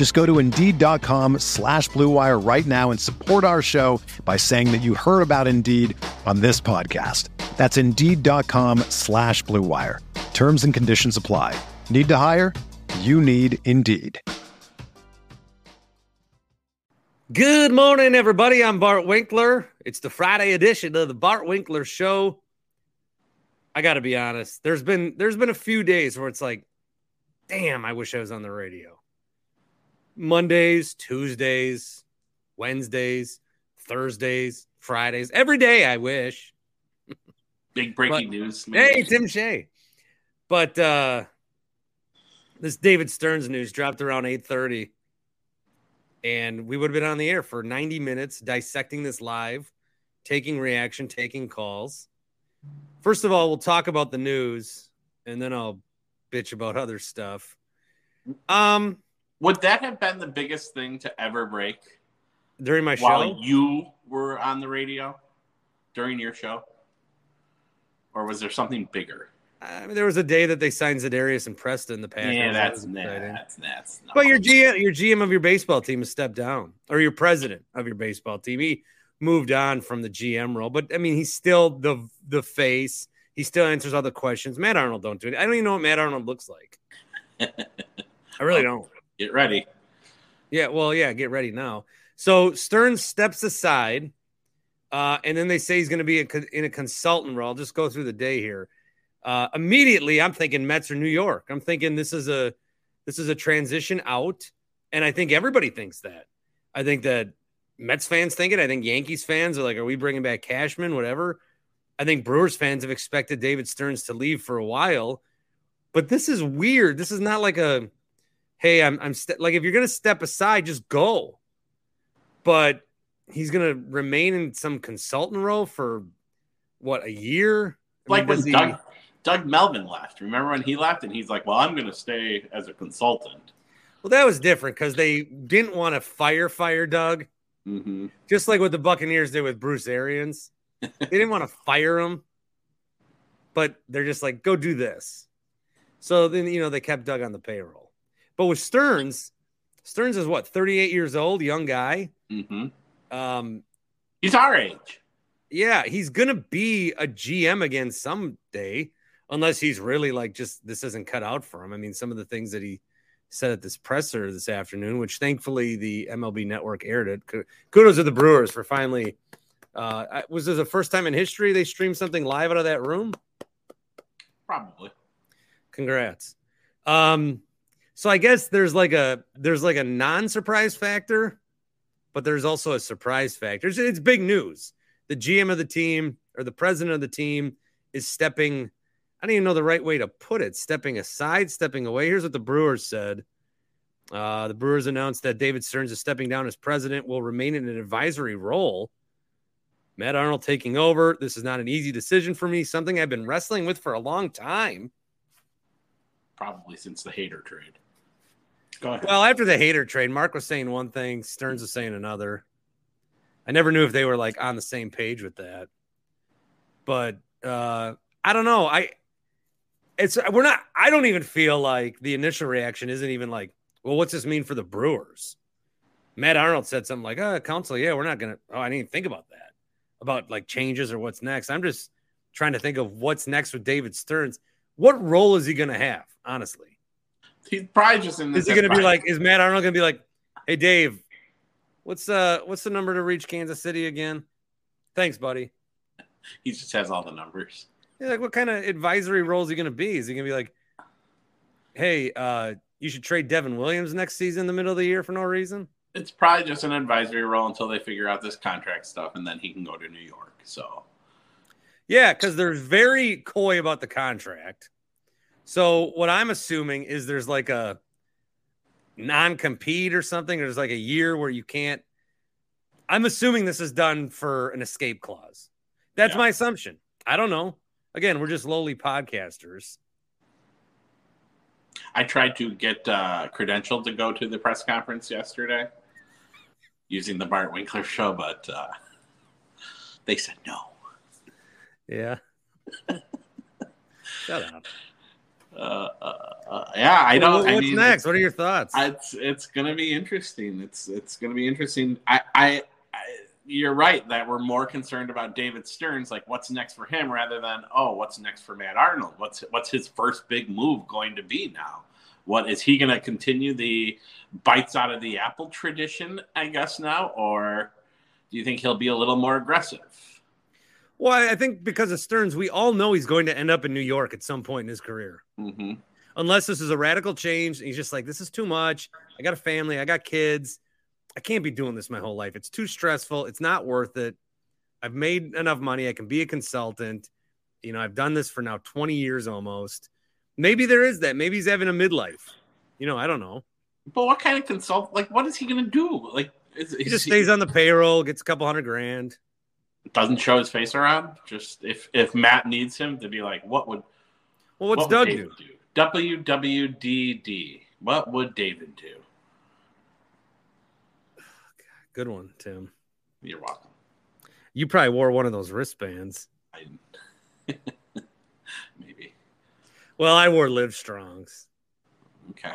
Just go to Indeed.com slash BlueWire right now and support our show by saying that you heard about Indeed on this podcast. That's Indeed.com slash BlueWire. Terms and conditions apply. Need to hire? You need Indeed. Good morning, everybody. I'm Bart Winkler. It's the Friday edition of the Bart Winkler Show. I got to be honest. There's been there's been a few days where it's like, damn, I wish I was on the radio. Mondays, Tuesdays, Wednesdays, Thursdays, Fridays, every day. I wish. Big breaking But- news. Hey, Tim Shea. But uh this David Stearns news dropped around 8:30 and we would have been on the air for 90 minutes dissecting this live, taking reaction, taking calls. First of all, we'll talk about the news and then I'll bitch about other stuff. Um Would that have been the biggest thing to ever break during my while show, you were on the radio during your show? Or was there something bigger? I mean, there was a day that they signed Za'Darius and Preston the Packers. yeah, that's exciting. that's that's. But your GM, your GM of your baseball team has stepped down, or your president of your baseball team. He moved on from the GM role, but I mean, he's still the the face. He still answers all the questions. Matt Arnold don't do it. I don't even know what Matt Arnold looks like. I really don't. Get ready. Yeah, well, yeah, get ready now. So Stern steps aside, uh, and then they say he's going to be a, in a consultant role. I'll just go through the day here. Uh, immediately, I'm thinking Mets or New York. I'm thinking this is a this is a transition out, and I think everybody thinks that. I think that Mets fans think it. I think Yankees fans are like, "Are we bringing back Cashman?" Whatever. I think Brewers fans have expected David Stearns to leave for a while, but this is weird. This is not like a hey, I'm I'm ste- like if you're gonna step aside, just go. But he's gonna remain in some consultant role for what a year. I Like mean, when he- Doug Doug Melvin left. Remember when he left and he's like, "Well, I'm going to stay as a consultant." well, that was different because they didn't want to fire fire Doug, hmm just like what the Buccaneers did with Bruce Arians. they didn't want to fire him, but they're just like, go do this. So then you know they kept Doug on the payroll. But with Stearns, Stearns is what 38 years old, young guy. hmm Um, He's our age. yeah, he's gonna be a GM again someday, unless he's really like just this isn't cut out for him. I mean, some of the things that he said at this presser this afternoon, which thankfully the MLB Network aired it. Kudos to the Brewers for finally. Uh, was this the first time in history they streamed something live out of that room? Probably. Congrats. Um, so I guess there's like a there's like a non-surprise factor, but there's also a surprise factor. It's, it's big news. The GM of the team or the president of the team is stepping. I don't even know the right way to put it. Stepping aside, stepping away. Here's what the Brewers said. Uh, the Brewers announced that David Stearns is stepping down as president, will remain in an advisory role. Matt Arnold taking over. This is not an easy decision for me, something I've been wrestling with for a long time. Probably since the Hader trade. Go ahead. Well, after the Hader trade, Mark was saying one thing, Stearns was saying another. I never knew if they were like on the same page with that. But uh I don't know. I it's we're not I don't even feel like the initial reaction isn't even like, well, what's this mean for the Brewers? Matt Arnold said something like, oh, Counsell, yeah, we're not gonna oh, I didn't think about that. About like changes or what's next. I'm just trying to think of what's next with David Stearns. What role is he gonna have, honestly? He's probably just in this. Is he going to be like? Is Matt Arnold going to be like, "Hey Dave, what's uh what's the number to reach Kansas City again?" Thanks, buddy. He just has all the numbers. Yeah, like what kind of advisory role is he going to be? Is he going to be like, hey, uh, you should trade Devin Williams next season in the middle of the year for no reason? It's probably just an advisory role until they figure out this contract stuff, and then he can go to New York. So, yeah, because they're very coy about the contract. So what I'm assuming is there's like a non-compete or something. or There's like a year where you can't. I'm assuming this is done for an escape clause. That's yeah. my assumption. I don't know. Again, we're just lowly podcasters. I tried to get uh, credentialed to go to the press conference yesterday using the Bart Winkler show, but uh, they said no. Yeah. Shut up. Uh, uh, uh, yeah, I don't. What's I mean, next? What are your thoughts? It's it's gonna be interesting. It's it's gonna be interesting. I, I, I you're right that we're more concerned about David Stearns, like what's next for him, rather than oh, what's next for Matt Arnold? What's what's his first big move going to be now? What is he going to continue the bites out of the apple tradition? I guess now, or do you think he'll be a little more aggressive? Well, I think because of Stearns, we all know he's going to end up in New York at some point in his career. Mm-hmm. Unless this is a radical change. And He's just like, this is too much. I got a family. I got kids. I can't be doing this my whole life. It's too stressful. It's not worth it. I've made enough money. I can be a consultant. You know, I've done this for now 20 years almost. Maybe there is that. Maybe he's having a midlife. You know, I don't know. But what kind of consult? Like, what is he going to do? Like, is, he just stays on the payroll, gets a couple hundred grand doesn't show his face around. Just if if Matt needs him to be like, what would well, what's what Doug do? do? WWDD. What would David do? Good one, Tim. You're welcome. You probably wore one of those wristbands. I, maybe. Well, I wore Live Strongs. Okay.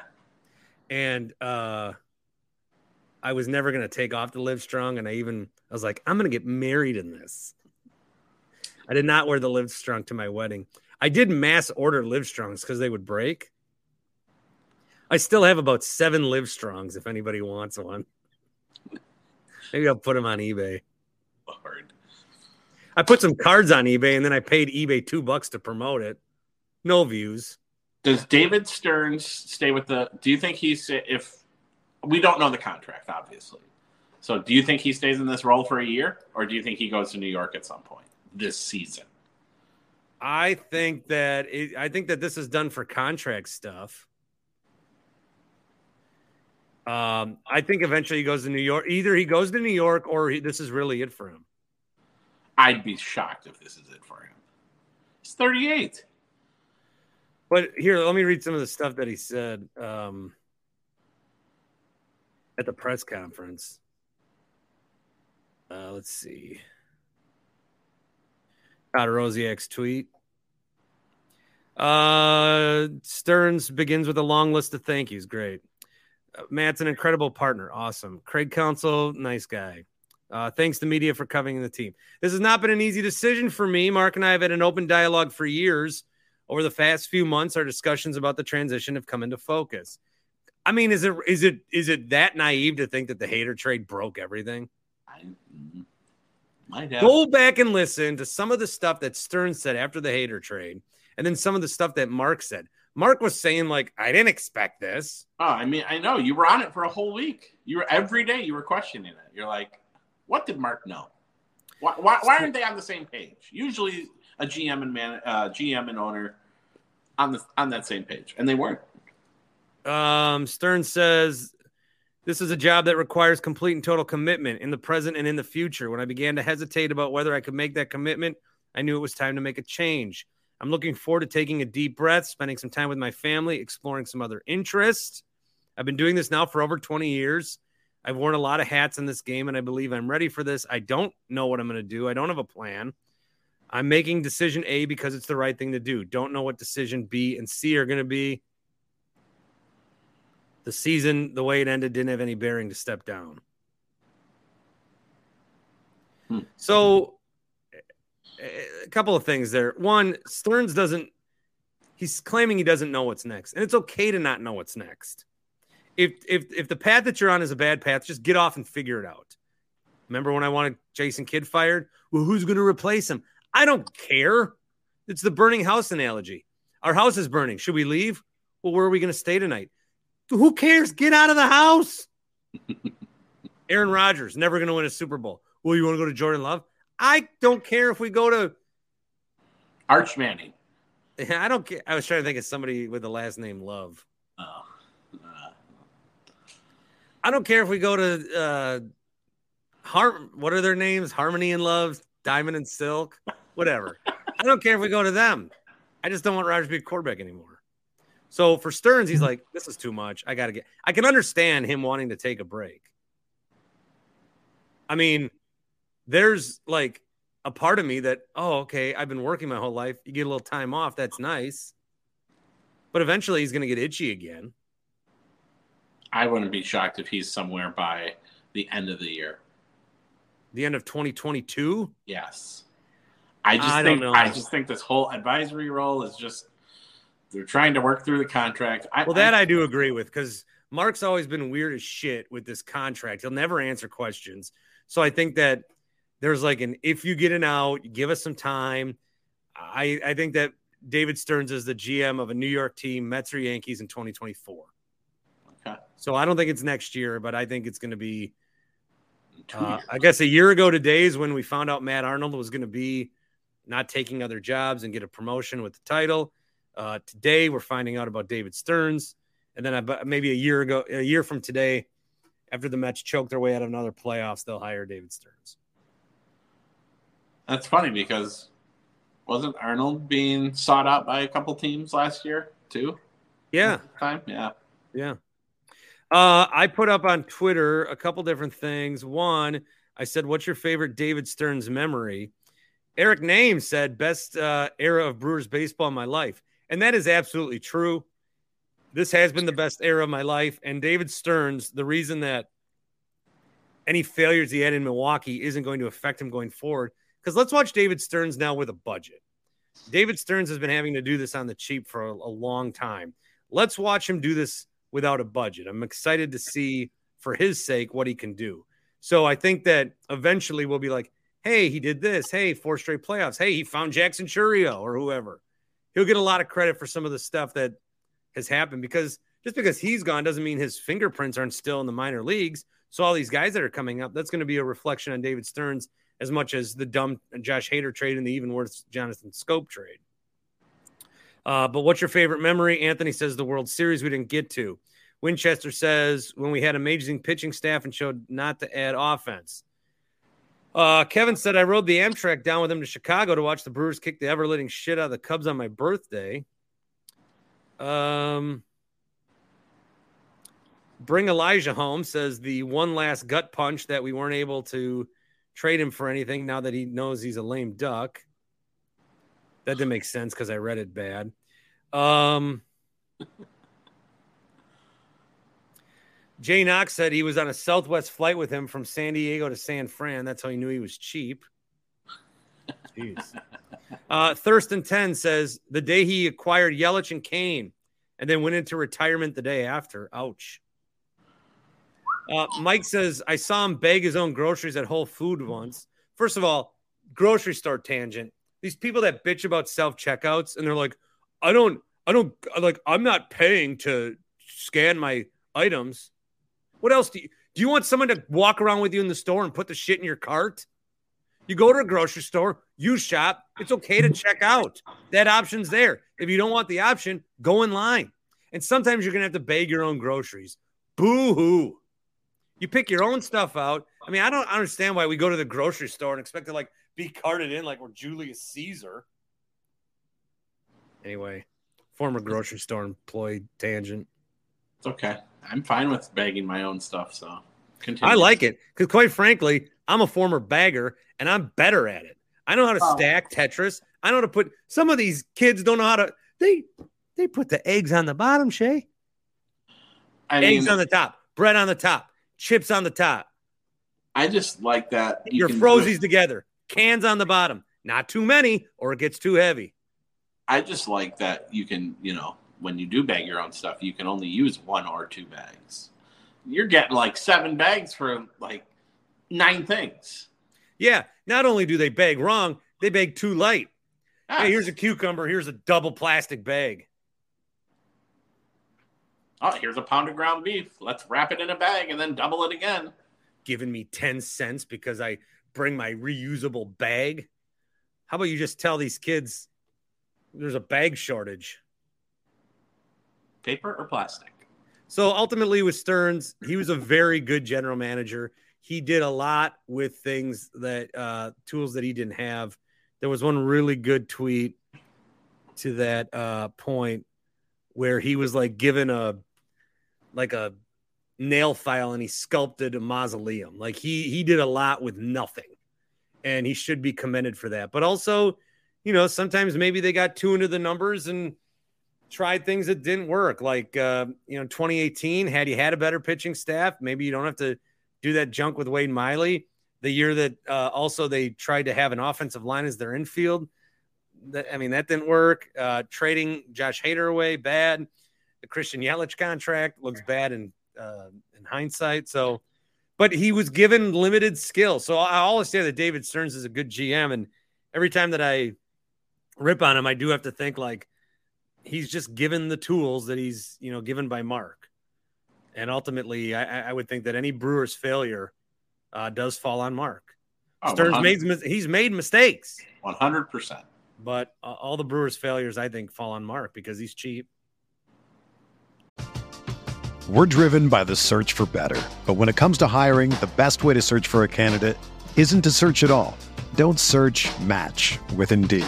And uh I was never going to take off the Live Strong, and I even I was like, I'm going to get married in this. I did not wear the Live Strong to my wedding. I did mass order Live Strongs because they would break. I still have about seven Live Strongs if anybody wants one. Maybe I'll put them on eBay. Lord. I put some cards on eBay and then I paid eBay two bucks to promote it. No views. Does David Stearns stay with the? Do you think he's if we don't know the contract, obviously. So, do you think he stays in this role for a year, or do you think he goes to New York at some point this season? I think that it, I think that this is done for contract stuff. Um, I think eventually he goes to New York. Either he goes to New York, or he, this is really it for him. I'd be shocked if this is it for him. He's 38. But here, let me read some of the stuff that he said. Um, at the press conference. Uh, let's see. Got a Rosiak's tweet. Uh, Stearns begins with a long list of thank yous. Great. Uh, Matt's an incredible partner. Awesome. Craig Counsell, nice guy. Uh, thanks to media for covering the team. This has not been an easy decision for me. Mark and I have had an open dialogue for years. Over the past few months, our discussions about the transition have come into focus. I mean, is it is it is it that naive to think that the Hader trade broke everything? I mm-hmm. Go back and listen to some of the stuff that Stern said after the Hader trade, and then some of the stuff that Mark said. Mark was saying like, "I didn't expect this." Oh, I mean, I know you were on it for a whole week. You were every day. You were questioning it. You're like, "What did Mark know? Why, why, why aren't they on the same page?" Usually, a GM and man, uh, GM and owner on the on that same page, and they weren't. Um, Stern says this is a job that requires complete and total commitment in the present and in the future. When I began to hesitate about whether I could make that commitment, I knew it was time to make a change. I'm looking forward to taking a deep breath, spending some time with my family, exploring some other interests. I've been doing this now for over 20 years. I've worn a lot of hats in this game, and I believe I'm ready for this. I don't know what I'm going to do. I don't have a plan. I'm making decision A because it's the right thing to do. Don't know what decision B and C are going to be the season, the way it ended, didn't have any bearing to step down. Hmm. So, a couple of things there. One, Stearns doesn't, he's claiming he doesn't know what's next. And it's okay to not know what's next. If, if, if the path that you're on is a bad path, just get off and figure it out. Remember when I wanted Jason Kidd fired? Well, who's going to replace him? I don't care. It's the burning house analogy. Our house is burning. Should we leave? Well, where are we going to stay tonight? Who cares? Get out of the house. Aaron Rodgers never going to win a Super Bowl. Well, you want to go to Jordan Love? I don't care if we go to Arch Manning. I don't care. I was trying to think of somebody with the last name Love. Oh. Uh, I don't care if we go to uh Har what are their names? Harmony and Love, Diamond and Silk, whatever. I don't care if we go to them. I just don't want Rodgers to be a quarterback anymore. So for Stearns, he's mm-hmm. like, this is too much. I gotta get I can understand him wanting to take a break. I mean, there's like a part of me that, oh, okay, I've been working my whole life. You get a little time off, that's nice. But eventually he's gonna get itchy again. I wouldn't be shocked if he's somewhere by the end of the year. The end of 2022? Yes. I just I think. I just think this whole advisory role is just they're trying to work through the contract. I, Well, that I do agree with because Mark's always been weird as shit with this contract. He'll never answer questions. So I think that there's like an if you get an out, give us some time. I I think that David Stearns is the GM of a New York team, Mets or Yankees in 2024. Okay. So I don't think it's next year, but I think it's going to be. Uh. I guess a year ago today is when we found out Matt Arnold was going to be not taking other jobs and get a promotion with the title. Uh, today we're finding out about David Stearns, and then about maybe a year ago, a year from today, after the Mets choke their way out of another playoffs, they'll hire David Stearns. That's funny because wasn't Arnold being sought out by a couple teams last year too? Yeah, Time? Yeah. yeah. Uh, I put up on Twitter a couple different things. One, I said, "What's your favorite David Stearns memory?" Eric Name said, "Best uh, era of Brewers baseball in my life," and that is absolutely true. This has been the best era of my life, and David Stearns, the reason that any failures he had in Milwaukee isn't going to affect him going forward. Because let's watch David Stearns now with a budget. David Stearns has been having to do this on the cheap for a, a long time. Let's watch him do this without a budget. I'm excited to see, for his sake, what he can do. So I think that eventually we'll be like, hey, he did this. Hey, four straight playoffs. Hey, he found Jackson Chourio or whoever. He'll get a lot of credit for some of the stuff that has happened because just because he's gone doesn't mean his fingerprints aren't still in the minor leagues. So all these guys that are coming up, that's going to be a reflection on David Stearns as much as the dumb Josh Hader trade and the even worse Jonathan Schoop trade. Uh, but what's your favorite memory? Anthony says the World Series we didn't get to. Winchester says when we had amazing pitching staff and showed not to add offense. Uh, Kevin said I rode the Amtrak down with him to Chicago to watch the Brewers kick the ever living shit out of the Cubs on my birthday. Um, bring Elijah home says the one last gut punch that we weren't able to trade him for anything now that he knows he's a lame duck. That didn't make sense because I read it bad. Um, Jay Knox said he was on a Southwest flight with him from San Diego to San Fran. That's how he knew he was cheap. Jeez. Uh, Thurston 10 says the day he acquired Yelich and Cain and then went into retirement the day after. Ouch. Uh, Mike says, I saw him bag his own groceries at Whole Food once. First of all, grocery store tangent. These people that bitch about self checkouts and they're like, I don't, I don't, like, I'm not paying to scan my items. What else do you, do you want someone to walk around with you in the store and put the shit in your cart? You go to a grocery store, you shop. It's okay to check out. That option's there. If you don't want the option, go in line. And sometimes you're going to have to bag your own groceries. Boo hoo. You pick your own stuff out. I mean, I don't understand why we go to the grocery store and expect to like be carted in like we're Julius Caesar. Anyway, former grocery store employee tangent. It's okay. I'm fine with bagging my own stuff. So continue. I like it because, quite frankly, I'm a former bagger and I'm better at it. I know how to Oh. stack Tetris. I know how to put. Some of these kids don't know how to. They they put the eggs on the bottom, Shay. I eggs mean, on the top, bread on the top, chips on the top. I just like that. you Your can frozies together, cans on the bottom. Not too many, or it gets too heavy. I just like that you can, you know, when you do bag your own stuff, you can only use one or two bags. You're getting like seven bags for like nine things. Yeah. Not only do they bag wrong, they bag too light. Hey, here's a cucumber. Here's a double plastic bag. Oh, here's a pound of ground beef. Let's wrap it in a bag and then double it again. Giving me 10 cents because I bring my reusable bag. How about you just tell these kids there's a bag shortage? Paper or plastic? So ultimately, with Stearns, he was a very good general manager. He did a lot with things that uh, tools that he didn't have. There was one really good tweet to that uh, point where he was like given a like a nail file and he sculpted a mausoleum. Like he he did a lot with nothing, and he should be commended for that. But also, you know, sometimes maybe they got too into the numbers and tried things that didn't work. Like uh, you know, 2018, had you had a better pitching staff, maybe you don't have to do that junk with Wade Miley. The year that uh, also they tried to have an offensive line as their infield. That, I mean, that didn't work. Uh, trading Josh Hader away, bad. The Christian Yelich contract looks bad in uh, in hindsight. So, but he was given limited skill. So I always say that David Stearns is a good GM, and every time that I rip on him, I do have to think like he's just given the tools that he's you know given by Mark, and ultimately, I, I would think that any Brewers failure uh, does fall on Mark. Oh, Stearns made he's made mistakes. One hundred percent. But uh, all the Brewers' failures, I think, fall on Mark because he's cheap. We're driven by the search for better, but when it comes to hiring, the best way to search for a candidate isn't to search at all. Don't search. Match with Indeed.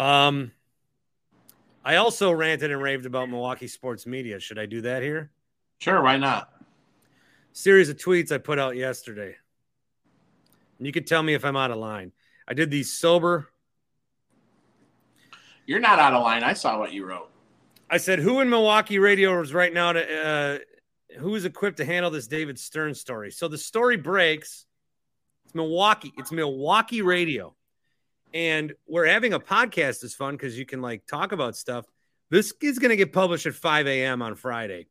Um, I also ranted and raved about Milwaukee sports media. Should I do that here? Sure, why not? Series of tweets I put out yesterday. And you can tell me if I'm out of line. I did these sober. You're not out of line. I saw what you wrote. I said, "Who in Milwaukee radio is right now to uh, who is equipped to handle this David Stern story?" So the story breaks. It's Milwaukee. It's Milwaukee radio and we're having a podcast is fun because you can like talk about stuff. This is going to get published at 5 a.m. on Friday.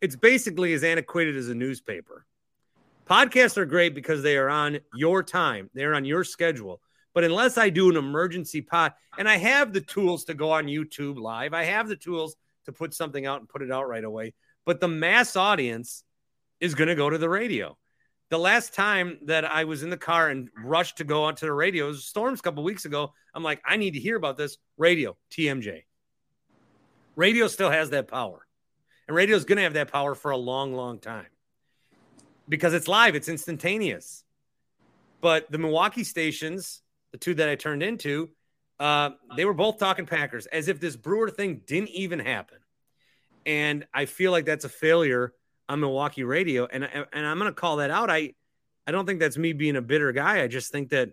It's basically as antiquated as a newspaper. Podcasts are great because they are on your time, they're on your schedule. But unless I do an emergency pod, and I have the tools to go on YouTube live, I have the tools to put something out and put it out right away. But the mass audience is going to go to the radio the last time that I was in the car and rushed to go onto the radio was storms a couple weeks ago. I'm like, I need to hear about this radio, TMJ. Radio still has that power. And radio is going to have that power for a long, long time because it's live, it's instantaneous. But the Milwaukee stations, the two that I turned into, uh, they were both talking Packers as if this Brewer thing didn't even happen. And I feel like that's a failure on Milwaukee radio, and and I'm going to call that out. I I don't think that's me being a bitter guy. I just think that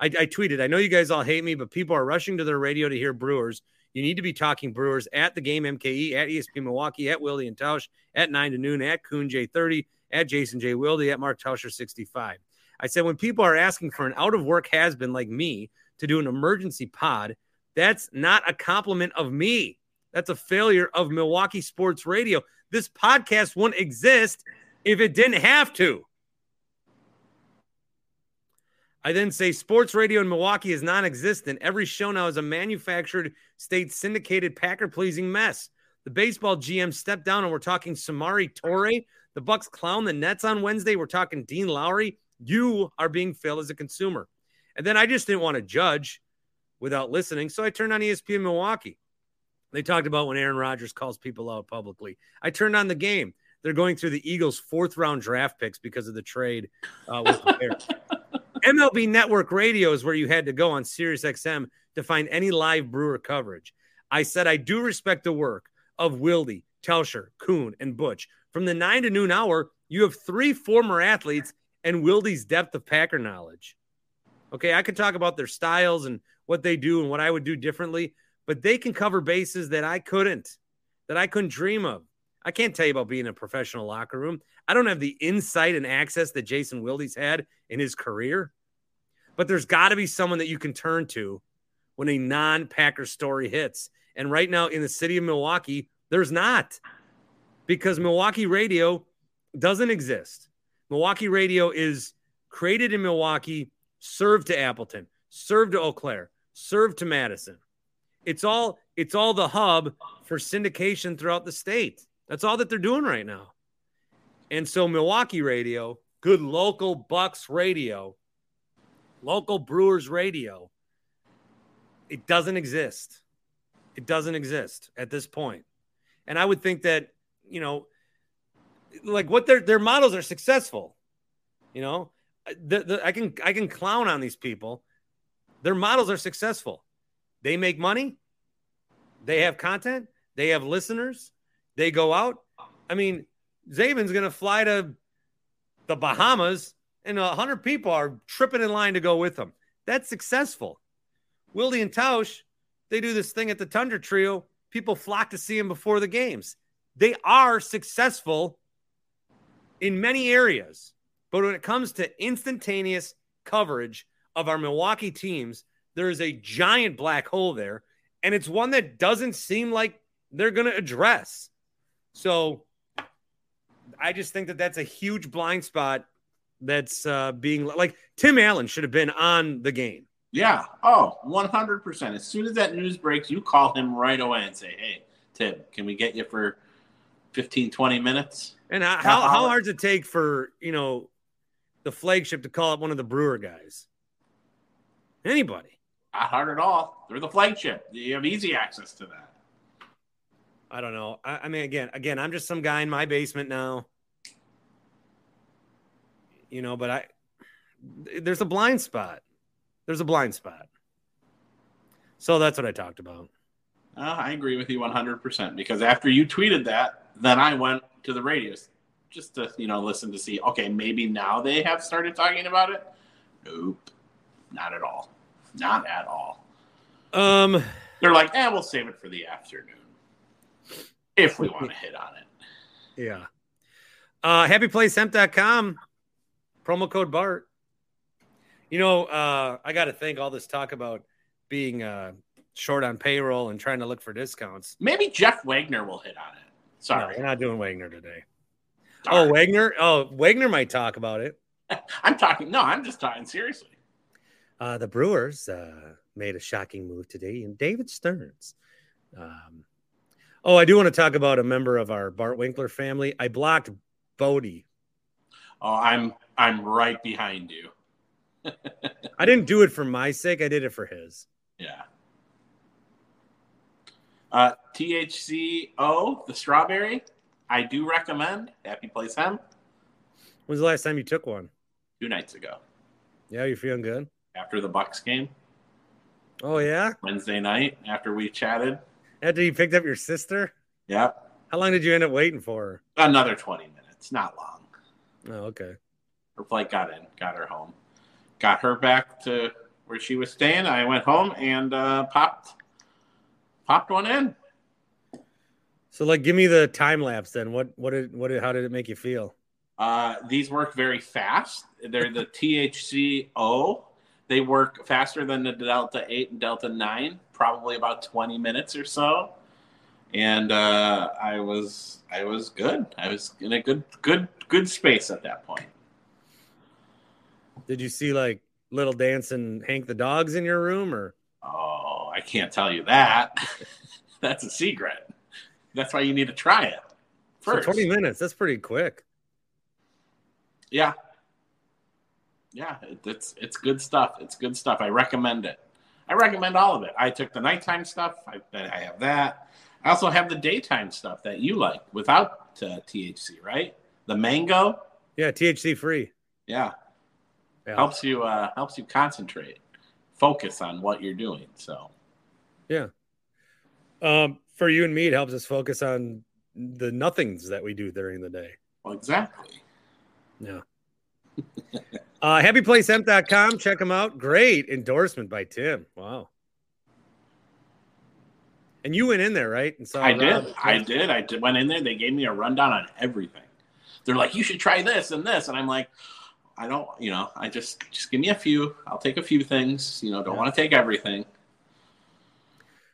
I, I tweeted. I know you guys all hate me, but people are rushing to their radio to hear Brewers. You need to be talking Brewers at the game MKE, at ESP Milwaukee, at Wilde and Tausch, at 9 to noon, at Kuhn J30, at Jason J. Wilde, at Mark Tauscher 65. I said, when people are asking for an out of work has been like me to do an emergency pod, that's not a compliment of me. That's a failure of Milwaukee sports radio. This podcast wouldn't exist if it didn't have to. I then say sports radio in Milwaukee is non existent. Every show now is a manufactured, state syndicated, Packer pleasing mess. The baseball GM stepped down and we're talking Samori Toure. The Bucks clown the Nets on Wednesday. We're talking Dean Lowry. You are being failed as a consumer. And then I just didn't want to judge. without listening. So I turned on ESPN Milwaukee. They talked about when Aaron Rodgers calls people out publicly. I turned on the game. They're going through the Eagles' fourth round draft picks because of the trade uh, with the Bears. MLB Network Radio is where you had to go on Sirius XM to find any live Brewer coverage. I said I do respect the work of Wildy, Tauscher, Kuhn, and Butch. From the nine to noon hour, you have three former athletes and Wildy's depth of Packer knowledge. Okay, I could talk about their styles and what they do and what I would do differently, but they can cover bases that I couldn't, that I couldn't dream of. I can't tell you about being in a professional locker room. I don't have the insight and access that Jason Wilde's had in his career. But there's got to be someone that you can turn to when a non Packer story hits. And right now in the city of Milwaukee, there's not because Milwaukee radio doesn't exist. Milwaukee radio is created in Milwaukee, served to Appleton, served to Eau Claire, served to Madison. It's all it's all the hub for syndication throughout the state. That's all that they're doing right now. And so Milwaukee radio, good local Bucks radio, local Brewers radio, it doesn't exist. It doesn't exist at this point. And I would think that, you know, like what their their models are successful. You know, the, the, I can I can clown on these people. Their models are successful. They make money. They have content. They have listeners. They go out. I mean, Zabin's going to fly to the Bahamas, and a hundred people are tripping in line to go with him. That's successful. Wilde and Tausch, they do this thing at the Tundra Trio. People flock to see him before the games. They are successful in many areas, but when it comes to instantaneous coverage of our Milwaukee teams, there is a giant black hole there, and it's one that doesn't seem like they're going to address. So I just think that that's a huge blind spot that's uh, being like Tim Allen should have been on the game. Yeah. Oh, 100%. As soon as that news breaks, you call him right away and say, hey, Tim, can we get you for 15, 20 minutes? And how, how, how hard does it take for, you know, the flagship to call up one of the Brewer guys? Anybody. Not hard at all. They're the flagship. You have easy access to that. I don't know. I, I mean, again, again, I'm just some guy in my basement now. You know, but I there's a blind spot. There's a blind spot. So that's what I talked about. Uh, I agree with you 100% because after you tweeted that, then I went to the radius just to, you know, listen to see, okay, maybe now they have started talking about it. Nope. Not at all. Not at all. Um, They're like, eh, we'll save it for the afternoon if we want to hit on it. Yeah. Uh, happyplacehemp.com, promo code BART. You know, uh, I got to think all this talk about being uh, short on payroll and trying to look for discounts. Maybe Jeff Wagner will hit on it. Sorry. No, we're not doing Wagner today. Darn. Oh, Wagner. Oh, Wagner might talk about it. I'm talking. No, I'm just talking seriously. Uh, the Brewers uh, made a shocking move today, and David Stearns. Um, oh, I do want to talk about a member of our Bart Winkler family. I blocked Bodie. Oh, I'm I'm right behind you. I didn't do it for my sake. I did it for his. Yeah. Uh, THCO, the strawberry, I do recommend. Happy Place Hemp. When's the last time you took one? Two nights ago. Yeah, you're feeling good? After the Bucks game. Oh yeah. Wednesday night after we chatted. After you picked up your sister. Yep. How long did you end up waiting for? Her? Another twenty minutes. Not long. Oh, okay. Her flight got in, got her home, got her back to where she was staying. I went home and uh, popped popped one in. So, like, give me the time lapse then. What, what did, what did, how did it make you feel? Uh, these work very fast. They're the THCO. They work faster than the Delta 8 and Delta 9, probably about 20 minutes or so. And uh, I was I was good. I was in a good good good space at that point. Did you see like little dancing Hank the dogs in your room or? Oh, I can't tell you that. That's a secret. That's why you need to try it first. So 20 minutes. That's pretty quick. Yeah. Yeah, it's it's good stuff. It's good stuff. I recommend it. I recommend all of it. I took the nighttime stuff. I, I have that. I also have the daytime stuff that you like without uh, THC, right? The mango. Yeah, THC free. Yeah. yeah. Helps you uh, helps you concentrate, focus on what you're doing. So. Yeah. Um, for you and me, it helps us focus on the nothings that we do during the day. Well, exactly. Yeah. uh, happyplacehemp.com. Check them out. Great endorsement by Tim. Wow. And you went in there, right? And so I did. I did. I did. Went in there. They gave me a rundown on everything. They're like, you should try this and this, and I'm like, I don't. You know, I just just give me a few. I'll take a few things. You know, don't yeah. want to take everything.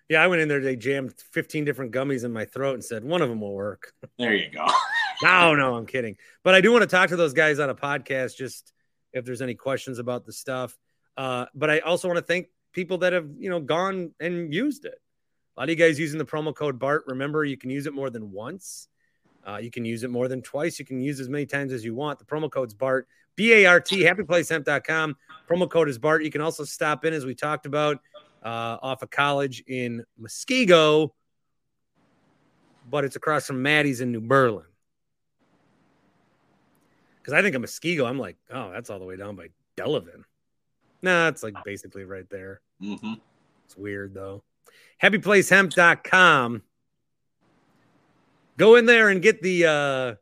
Yeah, I went in there. They jammed 15 different gummies in my throat and said one of them will work. There you go. no, no, I'm kidding. But I do want to talk to those guys on a podcast just if there's any questions about the stuff. Uh, but I also want to thank people that have you know gone and used it. A lot of you guys using the promo code BART. Remember, you can use it more than once. Uh, you can use it more than twice. You can use as many times as you want. The promo code's BART, B A R T, happyplacehemp.com. Promo code is BART. You can also stop in, as we talked about, uh, off of college in Muskego, but it's across from Maddie's in New Berlin. Because I think of Muskego, I'm like, oh, that's all the way down by Delavan. Nah, it's like basically right there. Mm-hmm. It's weird though happyplacehemp.com. Go in there and get the uh,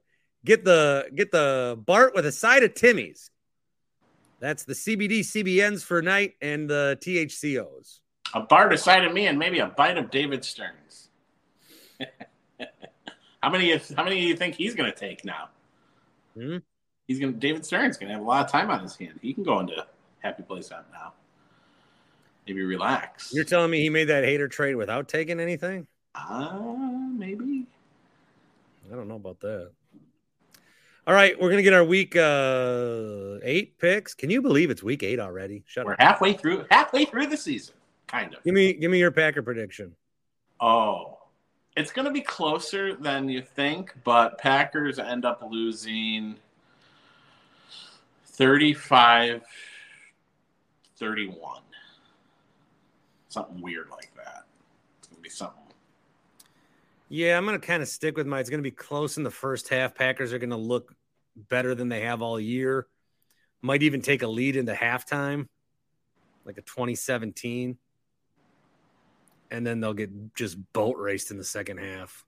get the get the Bart with a side of Timmy's. That's the CBD CBNs for night and the THCOs. A Bart a side of me and maybe a bite of David Stearns. how many? How many do you think he's going to take now? Hmm? He's going. to David Stern's going to have a lot of time on his hand. He can go into Happy Place Hemp now maybe relax. You're telling me he made that Hader trade without taking anything? Uh, maybe. I don't know about that. All right, we're gonna get our week uh eight picks. Can you believe it's week eight already? Shut we're up. halfway through halfway through the season, kind of. Give me give me your Packer prediction. Oh, it's gonna be closer than you think, but Packers end up losing 35 31 something weird like that. It's gonna be something. Yeah, I'm gonna kind of stick with my. It's gonna be close in the first half. Packers are gonna look better than they have all year. Might even take a lead into halftime, like a 2017, and then they'll get just boat raced in the second half.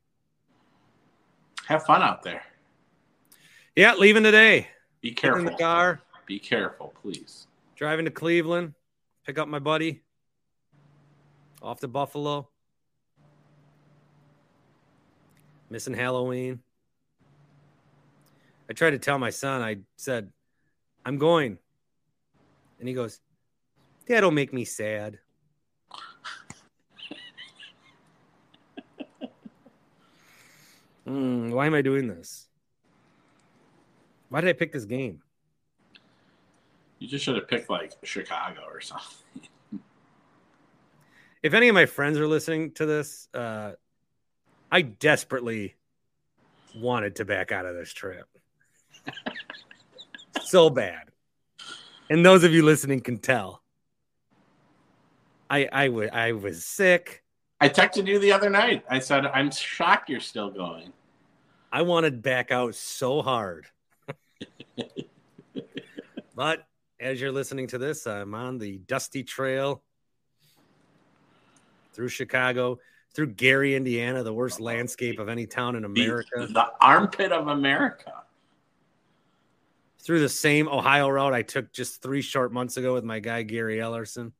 Have fun out there. Yeah, leaving today. Be careful. in the car. Be careful, please. Driving to Cleveland. Pick up my buddy off to Buffalo. Missing Halloween. I tried to tell my son, I said, I'm going. And he goes, That'll make me sad. mm, why am I doing this? Why did I pick this game? You just should have picked like Chicago or something if any of my friends are listening to this, uh, I desperately wanted to back out of this trip. so bad. And those of you listening can tell. I I, w- I was I was sick. I texted you the other night. I said, I'm shocked you're still going. I wanted back out so hard. but as you're listening to this, I'm on the dusty trail through Chicago, through Gary, Indiana, the worst oh, landscape of any town in America. The, the armpit of America. Through the same Ohio route I took just three short months ago with my guy Gary Ellerson.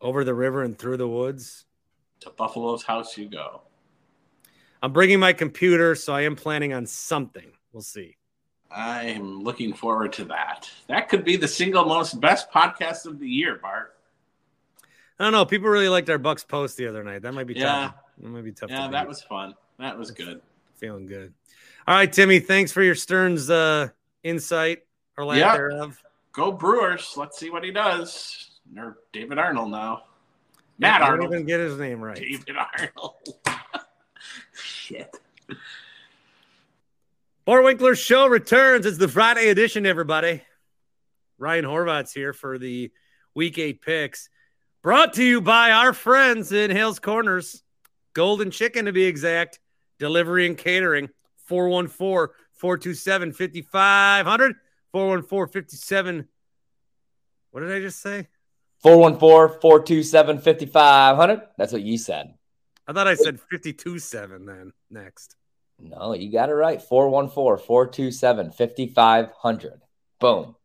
Over the river and through the woods. To Buffalo's house you go. I'm bringing my computer, so I am planning on something. We'll see. I'm looking forward to that. That could be the single most best podcast of the year, Bart. I don't know. People really liked our Bucks post the other night. That might be yeah. tough. That might be tough. Yeah, to that was fun. That was good. Feeling good. All right, Timmy. Thanks for your Stearns uh, insight or lack yep. thereof. Go Brewers. Let's see what he does. Or David Arnold now. Matt Arnold. even get his name right. David Arnold. Shit. Bart Winkler Show returns. It's the Friday edition, everybody. Ryan Horvat's here for the week eight picks. Brought to you by our friends in Hales Corners, Golden Chicken to be exact, delivery and catering, 414 427 5500, 414 57. What did I just say? 414 427 5500. That's what you said. I thought I said 52 7 then next. No, you got it right. 414 427 5500. Boom.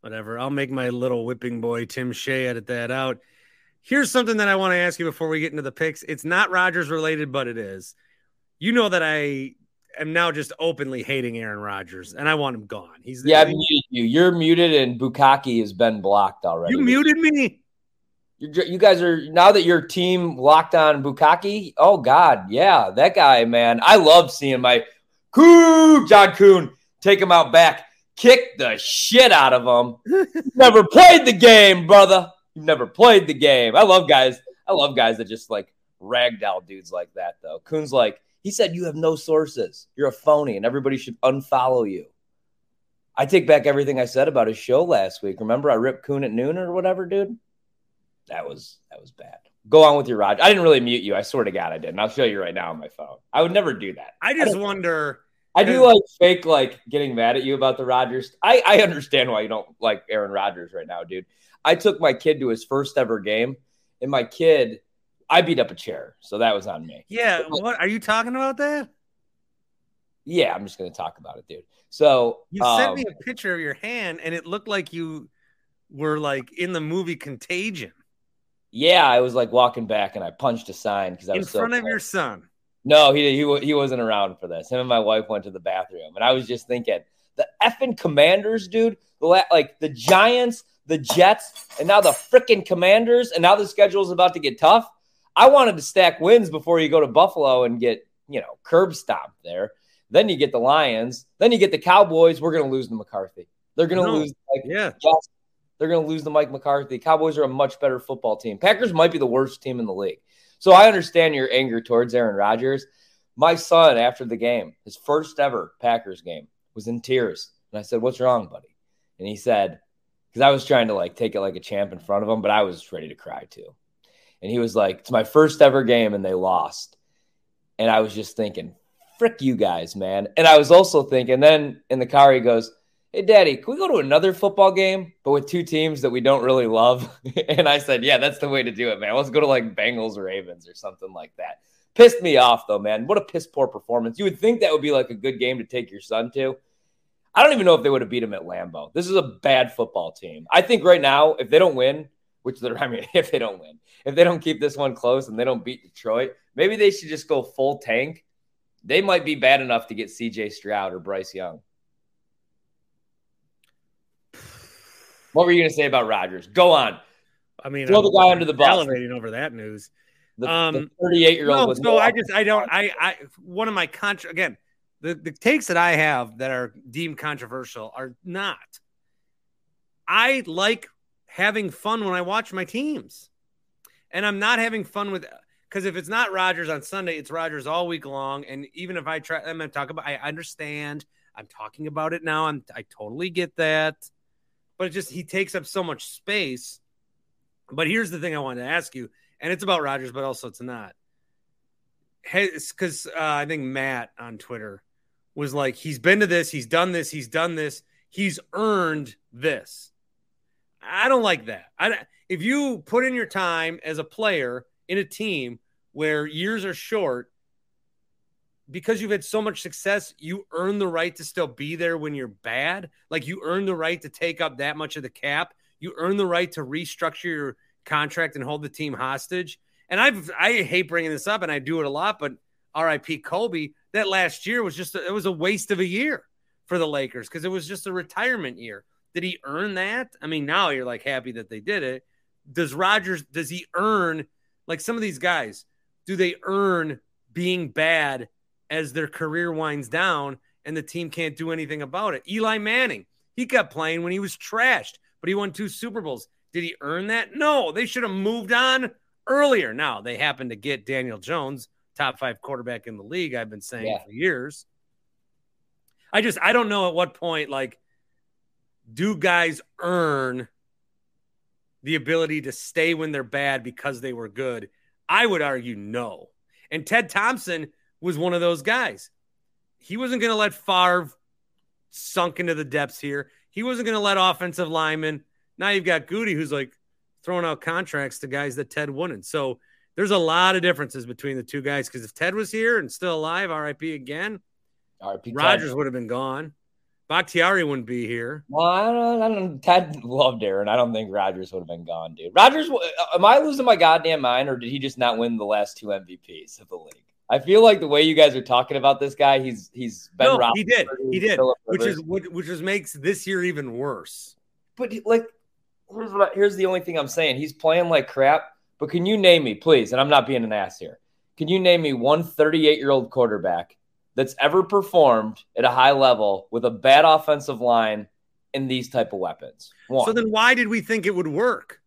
Whatever. I'll make my little whipping boy Tim Shea edit that out. Here's something that I want to ask you before we get into the picks. It's not Rodgers related, but it is. You know that I am now just openly hating Aaron Rodgers, and I want him gone. He's yeah, I muted you. You're muted, and Bukaki has been blocked already. You muted me. You guys are now that your team locked on Bukaki. Oh God, yeah, that guy, man. I love seeing my Kuhn John Kuhn take him out back, kick the shit out of him. never played the game, brother. You've never played the game. I love guys. I love guys that just like ragdoll dudes like that, though. Kuhn's like, he said, You have no sources. You're a phony, and everybody should unfollow you. I take back everything I said about his show last week. Remember, I ripped Kuhn at noon or whatever, dude? That was that was bad. Go on with your Rod. I didn't really mute you. I swear to God, I didn't. I'll show you right now on my phone. I would never do that. I just I wonder. I do like fake like getting mad at you about the Rodgers. I, I understand why you don't like Aaron Rodgers right now, dude. I took my kid to his first ever game, and my kid, I beat up a chair, so that was on me. Yeah, what are you talking about? That? Yeah, I'm just gonna talk about it, dude. So you um, sent me a picture of your hand, and it looked like you were like in the movie Contagion. Yeah, I was like walking back, and I punched a sign because I in was in front of your son. No, he, he he wasn't around for this. Him and my wife went to the bathroom, and I was just thinking the effing Commanders, dude. The like the Giants the Jets, and now the freaking Commanders, and now the schedule is about to get tough. I wanted to stack wins before you go to Buffalo and get, you know, curb stomped there. Then you get the Lions. Then you get the Cowboys. We're going to lose to McCarthy. They're going to lose. Like, yeah. Yes, they're going to lose to Mike McCarthy. Cowboys are a much better football team. Packers might be the worst team in the league. So I understand your anger towards Aaron Rodgers. My son, after the game, his first ever Packers game, was in tears. And I said, What's wrong, buddy? And he said, because I was trying to like take it like a champ in front of him, but I was ready to cry too. And he was like, "It's my first ever game, and they lost." And I was just thinking, "Frick you guys, man!" And I was also thinking, then in the car he goes, "Hey, Daddy, can we go to another football game, but with two teams that we don't really love?" and I said, "Yeah, that's the way to do it, man. Let's go to like Bengals Ravens or something like that." Pissed me off though, man. What a piss poor performance. You would think that would be like a good game to take your son to. I don't even know if they would have beat him at Lambeau. This is a bad football team. I think right now, if they don't win, which they're, I mean, if they don't win, if they don't keep this one close and they don't beat Detroit, maybe they should just go full tank. They might be bad enough to get CJ Stroud or Bryce Young. What were you going to say about Rodgers? Go on. I mean, throw I'm, the guy under the bus. Elevating over that news. The, um, 38 year old. No, so I just, I don't, I, I, one of my contra, again, the, the takes that I have that are deemed controversial are not. I like having fun when I watch my teams. And I'm not having fun with because if it's not Rodgers on Sunday, it's Rodgers all week long. And even if I try, I'm going to talk about, I understand. I'm talking about it now. I'm, I totally get that. But it just, he takes up so much space. But here's the thing I wanted to ask you, and it's about Rodgers, but also it's not. Because uh, I think Matt on Twitter was like, he's been to this, he's done this, he's done this, he's earned this. I don't like that. I, if you put in your time as a player in a team where years are short, because you've had so much success, you earn the right to still be there when you're bad. Like you earn the right to take up that much of the cap. You earn the right to restructure your contract and hold the team hostage. And I've I hate bringing this up, and I do it a lot, but R.I.P. Kobe that last year was just a, it was a waste of a year for the Lakers because it was just a retirement year. Did he earn that? I mean, now you're like happy that they did it. Does Rodgers? does he earn like some of these guys? Do they earn being bad as their career winds down and the team can't do anything about it? Eli Manning, he kept playing when he was trashed, but he won two Super Bowls. Did he earn that? No, they should have moved on earlier. Now they happen to get Daniel Jones, top five quarterback in the league. I've been saying yeah. for years. I just I don't know at what point like do guys earn the ability to stay when they're bad because they were good? I would argue no. And Ted Thompson was one of those guys. He wasn't going to let Favre sunk into the depths here. He wasn't going to let offensive linemen. Now you've got Goody, who's like throwing out contracts to guys that Ted wouldn't. So there's a lot of differences between the two guys. Because if Ted was here and still alive, RIP again, RIP Rodgers would have been gone. Bakhtiari wouldn't be here. Well, I don't, I don't. Ted loved Aaron. I don't think Rodgers would have been gone, dude. Rodgers, uh, am I losing my goddamn mind, or did he just not win the last two MVPs of the league? I feel like the way you guys are talking about this guy, he's he's been. No, he did, he did, which is which, which is makes this year even worse. But like, here's what I, here's the only thing I'm saying. He's playing like crap. But can you name me, please? And I'm not being an ass here. Can you name me one 38 year old quarterback that's ever performed at a high level with a bad offensive line in these type of weapons. One. So then why did we think it would work?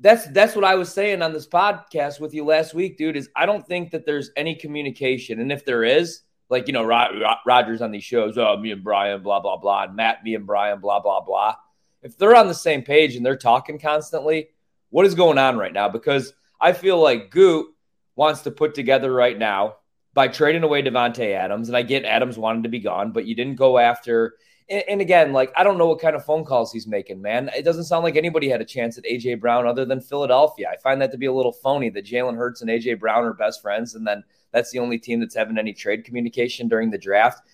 That's that's what I was saying on this podcast with you last week, dude. Is I don't think that there's any communication, and if there is, like you know, Rodgers on these shows, oh, me and Brian, blah blah blah, and Matt, me and Brian, blah blah blah. If they're on the same page and they're talking constantly, what is going on right now? Because I feel like Goot wants to put together right now by trading away Davante Adams. And I get Adams wanted to be gone, but you didn't go after. And, and, again, like I don't know what kind of phone calls he's making, man. It doesn't sound like anybody had a chance at AJ Brown other than Philadelphia. I find that to be a little phony that Jalen Hurts and AJ Brown are best friends, and then that's the only team that's having any trade communication during the draft.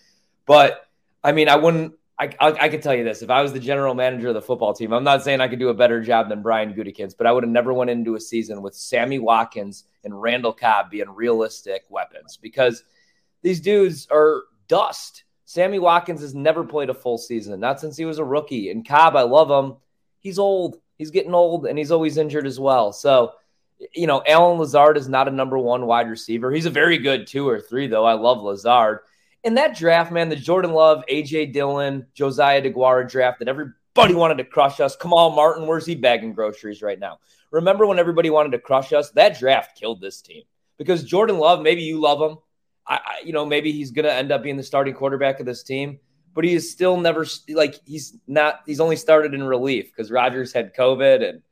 But I mean, I wouldn't. I, I, I can tell you this: if I was the general manager of the football team, I'm not saying I could do a better job than Brian Gutekunst, but I would have never went into a season with Sammy Watkins and Randall Cobb being realistic weapons because these dudes are dust. Sammy Watkins has never played a full season, not since he was a rookie. And Cobb, I love him. He's old. He's getting old, and he's always injured as well. So, you know, Allen Lazard is not a number one wide receiver. He's a very good two or three, though. I love Lazard in that draft, man, the Jordan Love, AJ Dillon, Josiah DeGuara draft that everybody wanted to crush us. Kamal Martin, where's he bagging groceries right now? Remember when everybody wanted to crush us? That draft killed this team because Jordan Love, maybe you love him. I, you know, maybe he's going to end up being the starting quarterback of this team, but he is still never like he's not. He's only started in relief because Rodgers had COVID and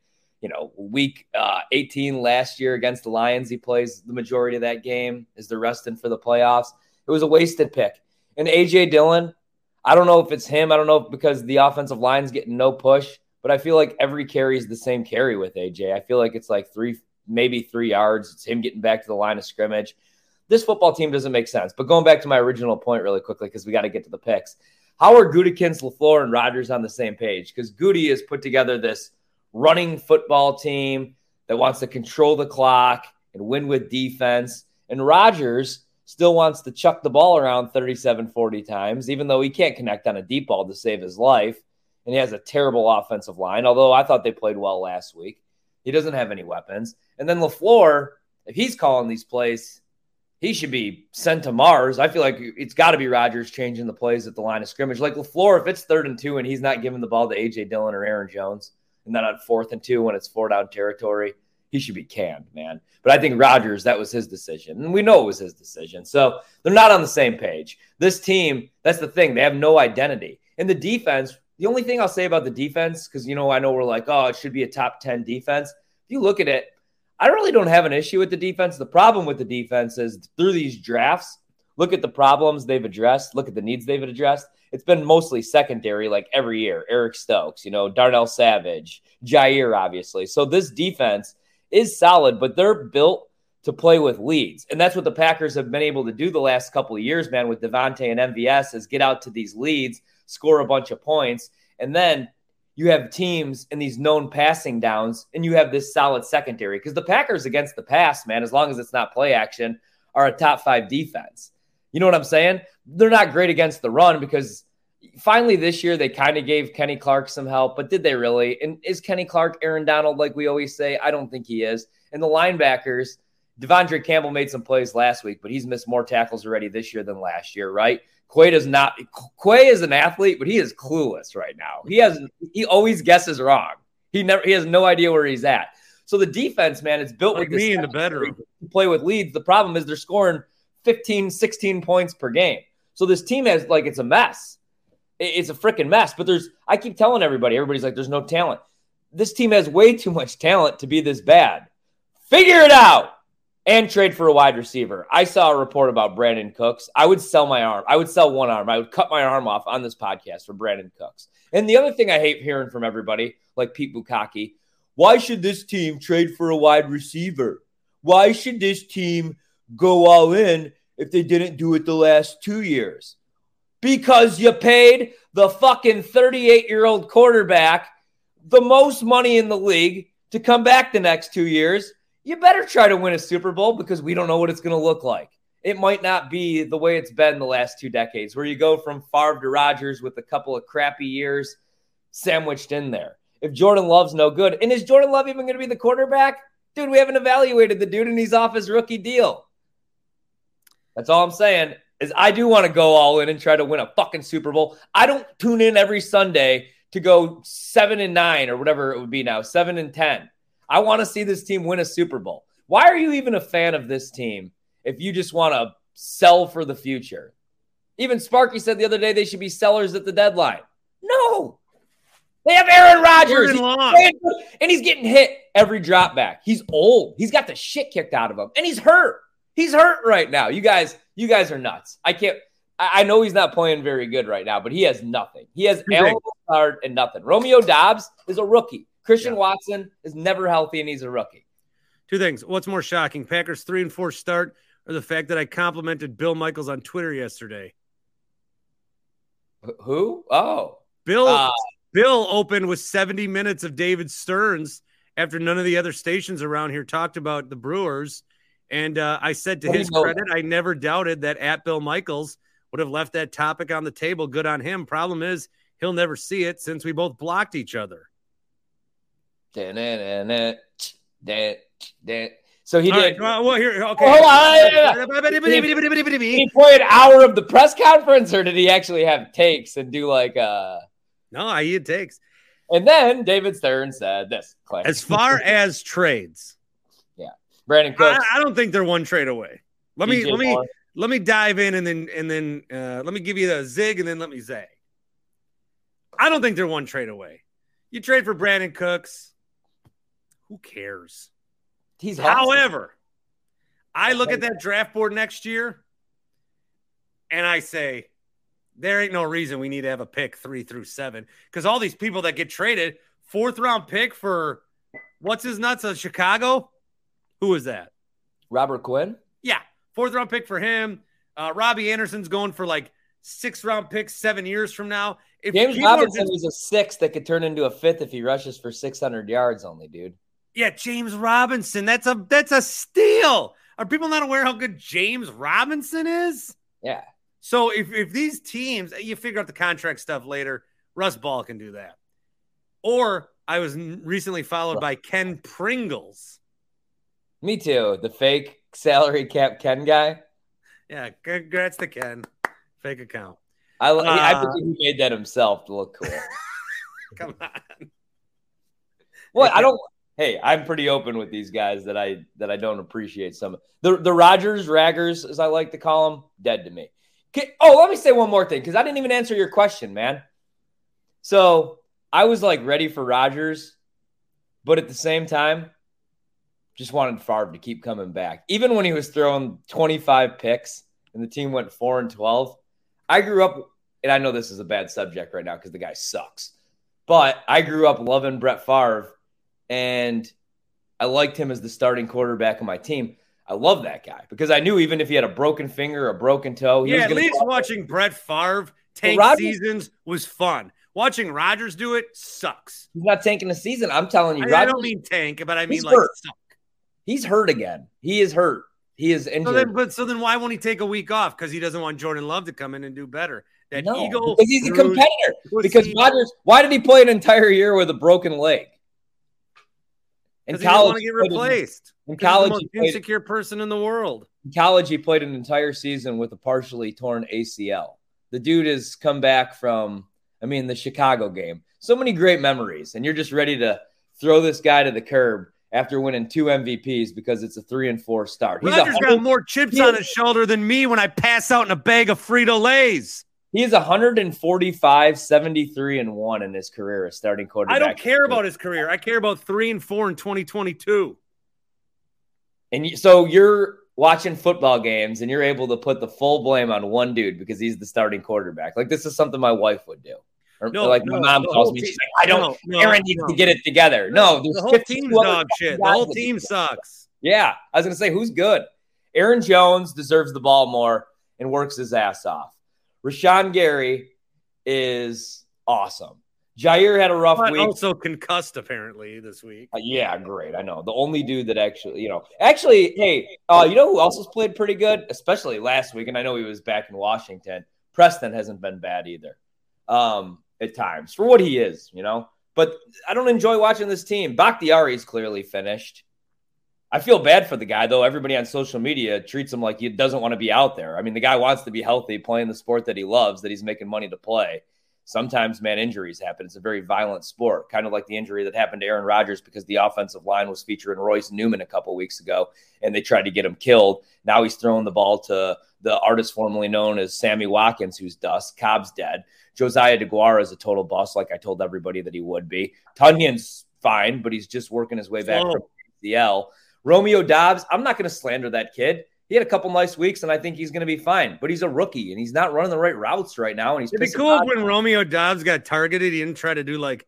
you know, week uh, 18 last year against the Lions, he plays the majority of that game. Is the resting for the playoffs? It was a wasted pick. And AJ Dillon, I don't know if it's him. I don't know because the offensive line's getting no push, but I feel like every carry is the same carry with AJ. I feel like it's like three, maybe three yards. It's him getting back to the line of scrimmage. This football team doesn't make sense. But going back to my original point really quickly, because we got to get to the picks. How are Gutekunst, LaFleur, and Rodgers on the same page? Because Goody has put together this running football team that wants to control the clock and win with defense. And Rodgers still wants to chuck the ball around 37, 40 times, even though he can't connect on a deep ball to save his life. And he has a terrible offensive line, although I thought they played well last week. He doesn't have any weapons. And then LaFleur, if he's calling these plays, he should be sent to Mars. I feel like it's got to be Rodgers changing the plays at the line of scrimmage. Like LaFleur, if it's third and two and he's not giving the ball to A.J. Dillon or Aaron Jones, and then on fourth and two when it's four down territory – he should be canned, man. But I think Rodgers, that was his decision. And we know it was his decision. So they're not on the same page. This team, that's the thing. They have no identity. And the defense, the only thing I'll say about the defense, because, you know, I know we're like, oh, it should be a top 10 defense. If you look at it, I really don't have an issue with the defense. The problem with the defense is through these drafts, look at the problems they've addressed, look at the needs they've addressed. It's been mostly secondary, like every year. Eric Stokes, you know, Darnell Savage, Jaire, obviously. So this defense is solid, but they're built to play with leads. And that's what the Packers have been able to do the last couple of years, man, with Davante and MVS is get out to these leads, score a bunch of points, and then you have teams in these known passing downs and you have this solid secondary because the Packers against the pass, man, as long as it's not play action, are a top 5 defense. You know what I'm saying? They're not great against the run because finally this year they kind of gave Kenny Clark some help, but did they really? And is Kenny Clark Aaron Donald like we always say? I don't think he is. And the linebackers, De'Vondre Campbell made some plays last week, but he's missed more tackles already this year than last year, right? Quay does not. Quay is an athlete, but he is clueless right now. He has he always guesses wrong. He never he has no idea where he's at. So the defense, man, it's built like with me in the bedroom to play with leads. The problem is they're scoring 15, 16 points per game. So this team has like it's a mess. It's a freaking mess. But there's, I keep telling everybody, everybody's like, there's no talent. This team has way too much talent to be this bad. Figure it out and trade for a wide receiver. I saw a report about Brandin Cooks. I would sell my arm. I would sell one arm. I would cut my arm off on this podcast for Brandin Cooks. And the other thing I hate hearing from everybody, like Pete Bukaki, why should this team trade for a wide receiver? Why should this team go all in if they didn't do it the last two years? Because you paid the fucking 38 year old quarterback the most money in the league to come back the next two years. You better try to win a Super Bowl because we don't know what it's going to look like. It might not be the way it's been the last two decades, where you go from Favre to Rodgers with a couple of crappy years sandwiched in there. If Jordan Love's no good, and is Jordan Love even going to be the quarterback? Dude, we haven't evaluated the dude, and he's off his rookie deal. That's all I'm saying. Is I do want to go all in and try to win a fucking Super Bowl. I don't tune in every Sunday to go seven and nine or whatever it would be now, seven and ten. I want to see this team win a Super Bowl. Why are you even a fan of this team if you just want to sell for the future? Even Sparky said the other day they should be sellers at the deadline. No, they have Aaron Rodgers, he's and he's getting hit every drop back. He's old. He's got the shit kicked out of him, and he's hurt. He's hurt right now. You guys, you guys are nuts. I can't. I, know he's not playing very good right now, but he has nothing. He has Lazard and nothing. Romeo Doubs is a rookie. Christian yeah. Watson is never healthy, and he's a rookie. Two things. What's more shocking, Packers three and four start, or the fact that I complimented Bill Michaels on Twitter yesterday? Who? Oh, Bill. Uh, Bill opened with 70 minutes of David Stearns after none of the other stations around here talked about the Brewers. And uh, I said to his credit, I never doubted that at Bill Michaels would have left that topic on the table. Good on him. Problem is, he'll never see it since we both blocked each other. So he All did. Right, well, here, okay. Oh, did he play an hour of the press conference, or did he actually have takes and do like uh no, I eat takes. And then David Stearns said this. Clay. As far as trades, yeah, Brandin Cooks. I, I, don't think they're one trade away. Let DJ me let me let me dive in and then and then uh, let me give you the zig and then let me zag. I don't think they're one trade away. You trade for Brandin Cooks. Who cares? He's however, I look at that draft board next year and I say, there ain't no reason we need to have a pick three through seven because all these people that get traded, fourth round pick for what's his nuts of Chicago? Who is that? Robert Quinn? Yeah, fourth round pick for him. Uh, Robbie Anderson's going for like six round picks seven years from now. If James Robinson is a six that could turn into a fifth if he rushes for 600 yards only, dude. Yeah, James Robinson. That's a that's a steal. Are people not aware how good James Robinson is? Yeah. So if, if these teams, you figure out the contract stuff later, Russ Ball can do that. Or I was recently followed by Ken Pringles. Me too. The fake salary cap Ken guy. Yeah, congrats to Ken. Fake account. I, uh, I think he made that himself to look cool. Come on. Well, I don't. Hey, I'm pretty open with these guys that I that I don't appreciate some the the Rodgers raggers, as I like to call them, dead to me. Oh, let me say one more thing because I didn't even answer your question, man. So I was like ready for Rodgers, but at the same time, just wanted Favre to keep coming back. Even when he was throwing 25 picks and the team went 4 and 12, I grew up, and I know this is a bad subject right now because the guy sucks, but I grew up loving Brett Favre and I liked him as the starting quarterback of my team. I love that guy because I knew even if he had a broken finger, a broken toe, yeah. at least watching Brett Favre tank seasons was fun. Watching Rodgers do it sucks. He's not tanking a season. I'm telling you, I, Rodgers, I don't mean tank, but I mean like hurt. suck. He's hurt again. He is hurt. He is injured. So then, but so then, why won't he take a week off? Because he doesn't want Jordan Love to come in and do better. That no, ego because he's a competitor. Because Rodgers, why did he play an entire year with a broken leg? In college, he want to get replaced. In college, the most insecure person in the world. In college, he played an entire season with a partially torn ACL. The dude has come back from, I mean, the Chicago game. So many great memories, and you're just ready to throw this guy to the curb after winning two MVPs because it's a three and four start. He's Rodgers got more chips on his shoulder than me when I pass out in a bag of Frito Lay's. He is 145, 73, and one in his career as starting quarterback. I don't care about his career. I care about three and four in 2022. And so you're watching football games and you're able to put the full blame on one dude because he's the starting quarterback. Like this is something my wife would do. Or No, like no, my mom whole me, she's like, I don't. no, Aaron needs to get it together. No, there's the whole 52 team's dog shit. The whole team sucks. Yeah, I was gonna say who's good. Aaron Jones deserves the ball more and works his ass off. Rashan Gary is awesome. Jaire had a rough But week. also concussed apparently this week. Uh, yeah, great. I know the only dude that actually, you know, actually, hey, uh, you know who else has played pretty good, especially last week, and I know he was back in Washington. Preston hasn't been bad either, um, at times for what he is, you know. But I don't enjoy watching this team. Bakhtiari is clearly finished. I feel bad for the guy though. Everybody on social media treats him like he doesn't want to be out there. I mean, the guy wants to be healthy, playing the sport that he loves, that he's making money to play. Sometimes, man, injuries happen. It's a very violent sport, kind of like the injury that happened to Aaron Rodgers because the offensive line was featuring Royce Newman a couple weeks ago, and they tried to get him killed. Now he's throwing the ball to the artist formerly known as Sammy Watkins, who's dust. Cobb's dead. Josiah DeGuara is a total bust, like I told everybody that he would be. Tonyan's fine, but he's just working his way back Slow. from ACL. Romeo Doubs, I'm not going to slander that kid. He had a couple nice weeks, and I think he's going to be fine. But he's a rookie, and he's not running the right routes right now. And he's It'd be cool when Romeo Doubs got targeted, he didn't try to do like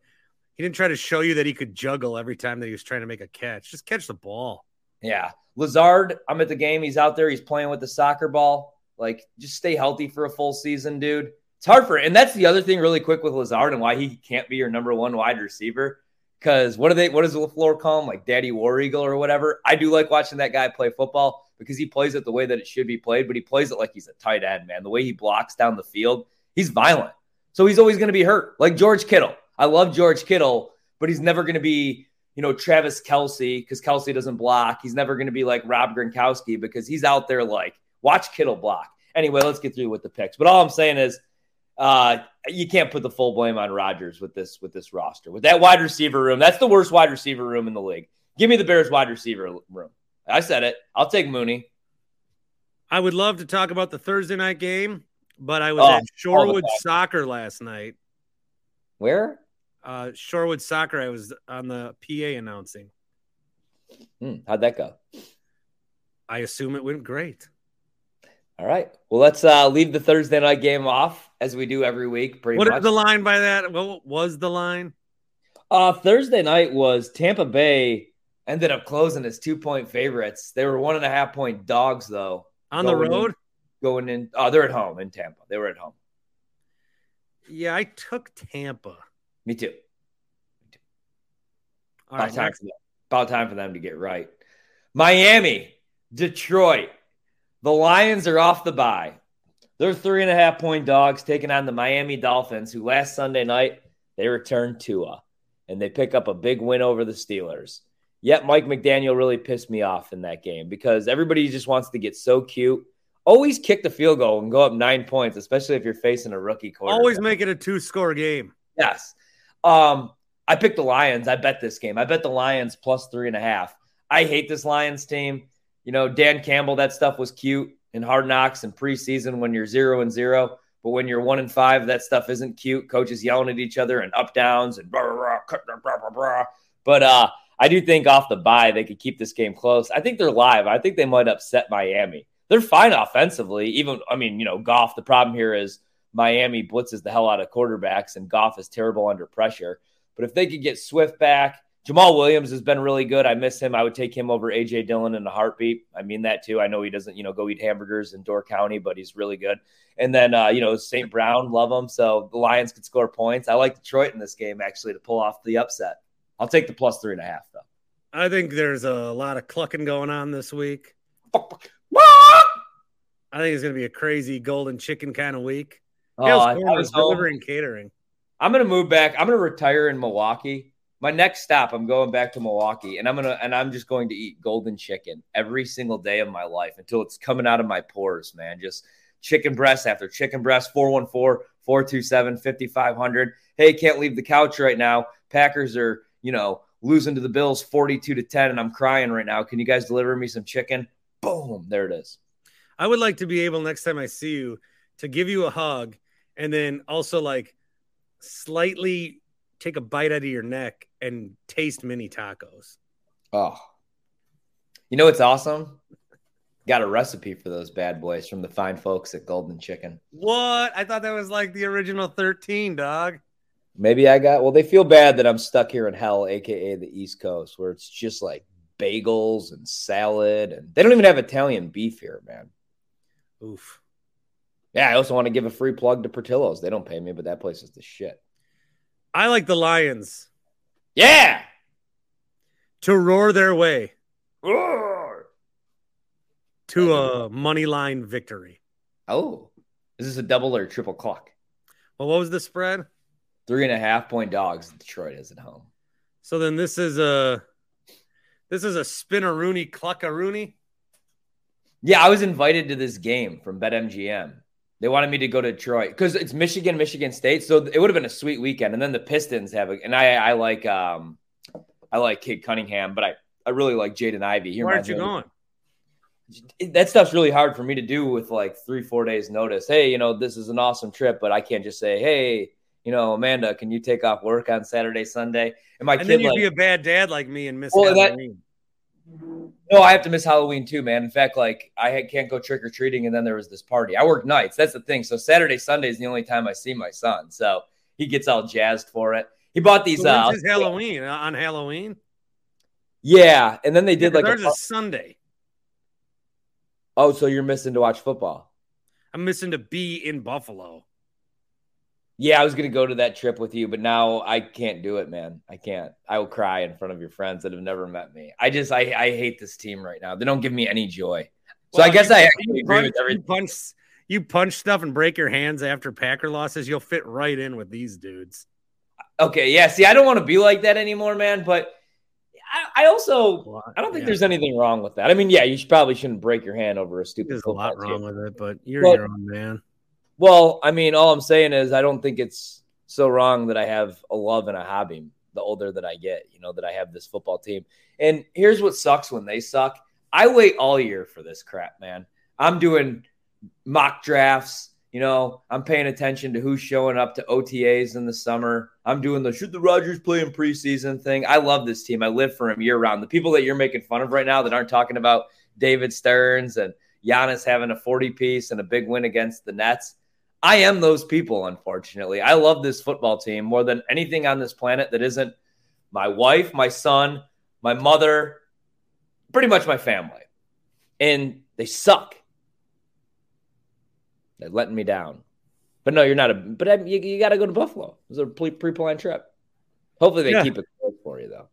he didn't try to show you that he could juggle every time that he was trying to make a catch. Just catch the ball. Yeah. Lazard, I'm at the game. He's out there. He's playing with the soccer ball. Like, just stay healthy for a full season, dude. It's hard for and that's the other thing really quick with Lazard and why he can't be your number one wide receiver. Because what do they what does LaFleur call him? Like Daddy War Eagle or whatever. I do like watching that guy play football because he plays it the way that it should be played, but he plays it like he's a tight end, man. The way he blocks down the field, he's violent. So he's always going to be hurt. Like George Kittle. I love George Kittle, but he's never going to be you know, Travis Kelce, because Kelce doesn't block. He's never going to be like Rob Gronkowski because he's out there like, watch Kittle block. Anyway, let's get through with the picks. But all I'm saying is, uh, you can't put the full blame on Rodgers with this with this roster. With that wide receiver room, that's the worst wide receiver room in the league. Give me the Bears wide receiver room. I said it. I'll take Mooney. I would love to talk about the Thursday night game, but I was Oh, at Shorewood. Soccer last night. Where? Uh, Shorewood Soccer. I was on the PA announcing. Hmm, how'd that go? I assume it went great. All right. Well, let's uh, leave the Thursday night game off as we do every week. Pretty What much. is the line by that? What was the line? Uh, Thursday night was Tampa Bay ended up closing as two point favorites. They were one and a half point dogs though. On the Going in- road? Going in, oh, they're at home in Tampa. They were at home. Yeah, I took Tampa. Me too. All About right, time, about time for them to get right. Miami, Detroit. The Lions are off the bye. They're three and a half point dogs taking on the Miami Dolphins, who last Sunday night they returned Tua and they pick up a big win over the Steelers. Yet Mike McDaniel really pissed me off in that game because everybody just wants to get so cute. Always kick the field goal and go up nine points, especially if you're facing a rookie quarterback. Always make it a two score game. Yes. Um, I picked the Lions. I bet this game. I bet the Lions plus three and a half. I hate this Lions team. You know, Dan Campbell, that stuff was cute in hard knocks and preseason when you're zero and zero. But when you're one and five, that stuff isn't cute. Coaches yelling at each other and up downs and blah, blah, blah, blah, blah, blah. But uh, I do think off the bye they could keep this game close. I think they're live. I think they might upset Miami. They're fine offensively. Even I mean, you know, Goff. The problem here is Miami blitzes the hell out of quarterbacks, and Goff is terrible under pressure. But if they could get Swift back, Jamaal Williams has been really good. I miss him. I would take him over AJ Dillon in a heartbeat. I mean that too. I know he doesn't, you know, go eat hamburgers in Door County, but he's really good. And then, uh, you know, St. Brown, love him. So the Lions could score points. I like Detroit in this game actually to pull off the upset. I'll take the plus three and a half though. I think there's a lot of clucking going on this week. I think it's going to be a crazy golden chicken kind of week. Oh, Hale's I- I was home. delivering catering. I'm gonna move back. I'm gonna retire in Milwaukee. My next stop, I'm going back to Milwaukee, and I'm gonna and I'm just going to eat golden chicken every single day of my life until it's coming out of my pores, man. Just chicken breast after chicken breast, 414-427-5500. Hey, can't leave the couch right now. Packers are, you know, losing to the Bills 42 to 10, and I'm crying right now. Can you guys deliver me some chicken? Boom, there it is. I would like to be able next time I see you to give you a hug and then also like slightly take a bite out of your neck and taste mini tacos. Oh, you know what's awesome? Got a recipe for those bad boys from the fine folks at Golden Chicken. What? I thought that was like the original 13, dog. Maybe I got, well, they feel bad that I'm stuck here in hell, AKA the East Coast, where it's just like bagels and salad. And they don't even have Italian beef here, man. Oof. Yeah, I also want to give a free plug to Portillo's. They don't pay me, but that place is the shit. I like the Lions Yeah. to roar their way Roar. to a money line victory. Oh, is this a double or triple clock? Well, what was the spread? Three and a half point dogs. Detroit is at home. So then this is a this is a spinaroonie cluckaroonie. Yeah, I was invited to this game from BetMGM. They wanted me to go to Detroit because it's Michigan, Michigan State. So it would have been a sweet weekend. And then the Pistons have a, and I, I like, um, I like Cade Cunningham, but I, I really like Jaden Ivey. He Why aren't you going? that stuff's really hard for me to do with like three, four days notice. Hey, you know, this is an awesome trip, but I can't just say, Hey, you know, Amanda, can you take off work on Saturday, Sunday? And my And kid, then you'd like, be a bad dad like me and miss Well, that-. No, I have to miss Halloween too, man. In fact, like I had- can't go trick or treating, and then there was this party. I work nights. That's the thing. So Saturday, Sunday is the only time I see my son. So he gets all jazzed for it. He bought these. So Uh, Halloween uh, on Halloween. yeah, and then they did like. There's A, a Sunday. oh, so you're missing to watch football? I'm missing to be in Buffalo. Yeah, I was gonna go to that trip with you, but now I can't do it, man. I can't. I will cry in front of your friends that have never met me. I just, I, I hate this team right now. They don't give me any joy. So Well, I guess you- I you agree punch, with everything. You punch, you punch stuff and break your hands after Packer losses. You'll fit right in with these dudes. Okay, yeah. See, I don't want to be like that anymore, man. But I, I also Well, I don't think yeah, there's anything wrong with that. I mean, yeah, you should, probably shouldn't break your hand over a stupid There's a lot wrong team. with it, but you're Well- your own man. Well, I mean, all I'm saying is I don't think it's so wrong that I have a love and a hobby the older that I get, you know, that I have this football team. And here's what sucks when they suck. I wait all year for this crap, man. I'm doing mock drafts, you know, I'm paying attention to who's showing up to OTAs in the summer. I'm doing the should the Rodgers play in preseason thing. I love this team. I live for him year round. The people that you're making fun of right now that aren't talking about David Stearns and Giannis having a 40 piece and a big win against the Nets. I am those people, unfortunately. I love this football team more than anything on this planet that isn't my wife, my son, my mother, pretty much my family. And they suck. They're letting me down. But no, you're not a. But I, you, you got to go to Buffalo. It was a pre planned trip. Hopefully, they Yeah. keep it close for you, though.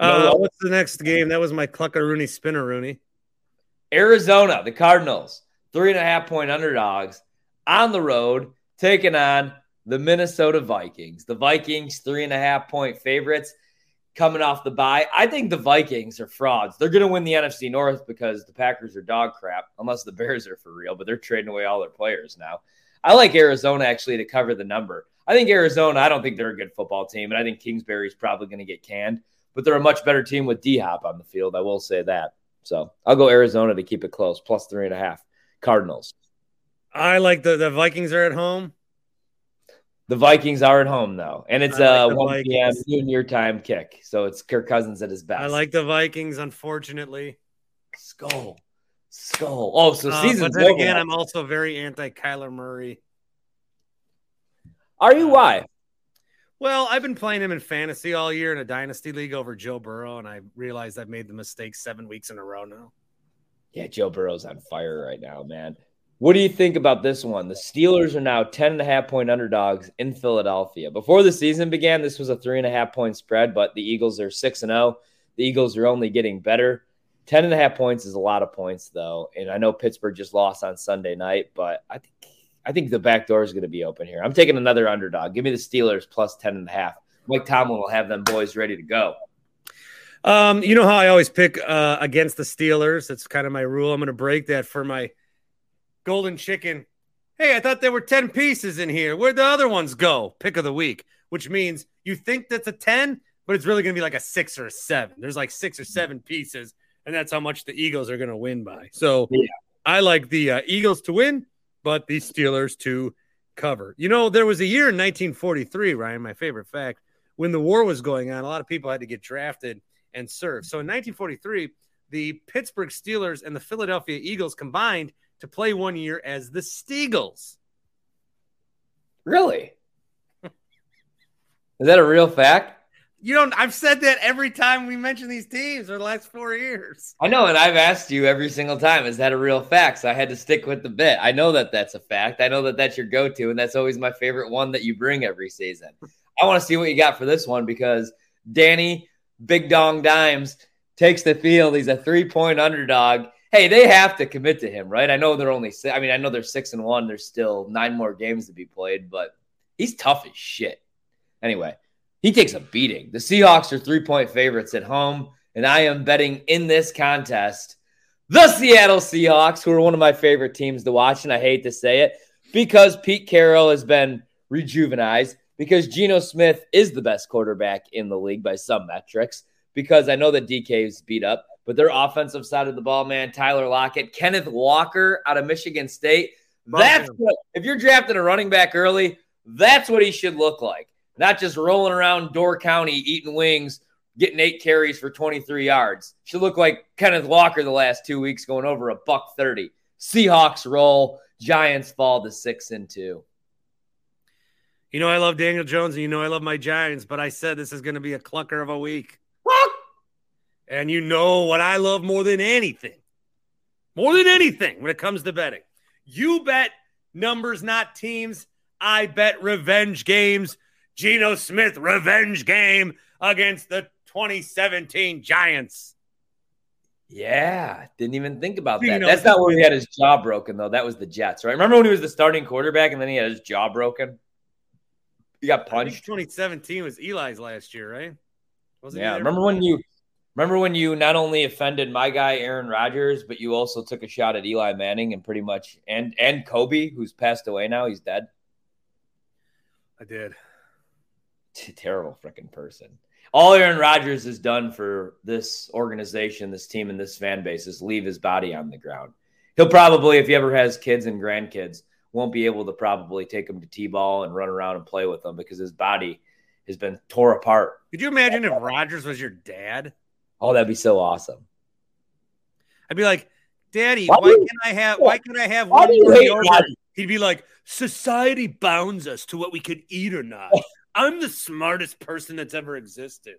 Uh, No. what's the next game? That was my Cluckaroony Spinaroonie. Arizona, the Cardinals, three and a half point underdogs on the road, taking on the Minnesota Vikings. The Vikings, three and a half point favorites coming off the bye. I think the Vikings are frauds. They're going to win the NFC North because the Packers are dog crap, unless the Bears are for real, but they're trading away all their players now. I like Arizona actually to cover the number. I think Arizona, I don't think they're a good football team, and I think Kingsbury's probably going to get canned, but they're a much better team with D Hop on the field. I will say that. So I'll go Arizona to keep it close, plus three and a half. Cardinals. I like the the Vikings are at home. The Vikings are at home though, and it's I a like the 1 p.m. Noon your time kick, so it's Kirk Cousins at his best. I like the Vikings, unfortunately. skull, skull. Oh, so Uh, season. but then again, I'm also very anti Kyler Murray. Are you why? Well, I've been playing him in fantasy all year in a dynasty league over Joe Burrow, and I realized I've made the mistake seven weeks in a row now. Yeah, Joe Burrow's on fire right now, man. What do you think about this one? The Steelers are now 10 and a half point underdogs in Philadelphia. Before the season began, this was a three and a half point spread, but the Eagles are 6 and 0. The Eagles are only getting better. 10 and a half points is a lot of points, though. And I know Pittsburgh just lost on Sunday night, but I think I think the back door is going to be open here. I'm taking another underdog. Give me the Steelers plus 10 and a half. Mike Tomlin will have them boys ready to go. Um, you know how I always pick uh, against the Steelers. That's kind of my rule. I'm going to break that for my golden chicken. Hey, I thought there were 10 pieces in here. Where'd the other ones go? Pick of the week, which means you think that's a 10, but it's really going to be like a six or a seven. There's like six or seven pieces, and that's how much the Eagles are going to win by. So Yeah. I like the uh, Eagles to win, but the Steelers to cover. You know, there was a year in 1943, Ryan, my favorite fact, when the war was going on, a lot of people had to get drafted and serve. So in 1943, the Pittsburgh Steelers and the Philadelphia Eagles combined to play one year as the Steagles. Really? Is that a real fact? You don't. I've said that every time we mention these teams for the last four years. I know, and I've asked you every single time, is that a real fact? So I had to stick with the bit. I know that that's a fact. I know that that's your go-to, and that's always my favorite one that you bring every season. I want to see what you got for this one because Danny Big Dong Dimes takes the field. He's a three-point underdog. Hey, they have to commit to him, right? I know they're only. six, I mean, I know they're six and one. There's still nine more games to be played, but he's tough as shit. Anyway he takes a beating. The Seahawks are three point favorites at home, and I am betting in this contest the Seattle Seahawks, who are one of my favorite teams to watch. And I hate to say it because Pete Carroll has been rejuvenized, because Geno Smith is the best quarterback in the league by some metrics, because I know that DK is beat up, but their offensive side of the ball, man, Tyler Lockett, Kenneth Walker out of Michigan State. That's what, if you're drafting a running back early, that's what he should look like not just rolling around Door County eating wings, getting eight carries for 23 yards. Should look like Kenneth Walker the last two weeks, going over a buck 30. Seahawks roll, Giants fall to six and two. You know, I love Daniel Jones and you know I love my Giants, but I said this is going to be a clucker of a week. And you know what I love more than anything, more than anything when it comes to betting. You bet numbers, not teams. I bet revenge games. Geno Smith revenge game against the 2017 Giants. Yeah, didn't even think about that. That's not where he had his jaw broken, though. That was the Jets, right? Remember when he was the starting quarterback and then he had his jaw broken? He got punched. 2017 was Eli's last year, right? Wasn't yeah. Remember when you remember when you not only offended my guy Aaron Rodgers, but you also took a shot at Eli Manning and pretty much and and Kobe, who's passed away now. He's dead. I did terrible freaking person. All Aaron Rodgers has done for this organization, this team, and this fan base is leave his body on the ground. He'll probably, if he ever has kids and grandkids, won't be able to probably take them to t-ball and run around and play with them because his body has been tore apart. Could you imagine if Rodgers was your dad? Oh, that'd be so awesome. I'd be like, Daddy, why, why can I have why can I have one more He'd be like, Society bounds us to what we could eat or not. I'm the smartest person that's ever existed.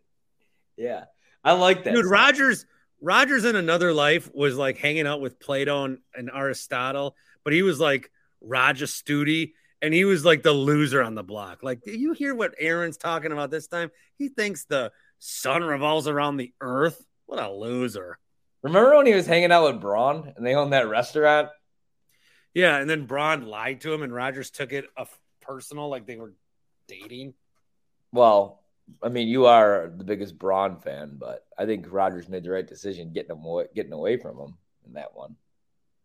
Yeah. I like that. Dude, Rodgers, Rodgers in another life was like hanging out with Plato and, and Aristotle, but he was like Raja Studi and he was like the loser on the block. Like, do you hear what Aaron's talking about this time? He thinks the sun revolves around the earth. What a loser. Remember when he was hanging out with Braun and they owned that restaurant? Yeah, and then Braun lied to him and Rodgers took it a personal, like they were dating. Well, I mean, you are the biggest Braun fan, but I think Rodgers made the right decision getting him away, getting away from him in that one.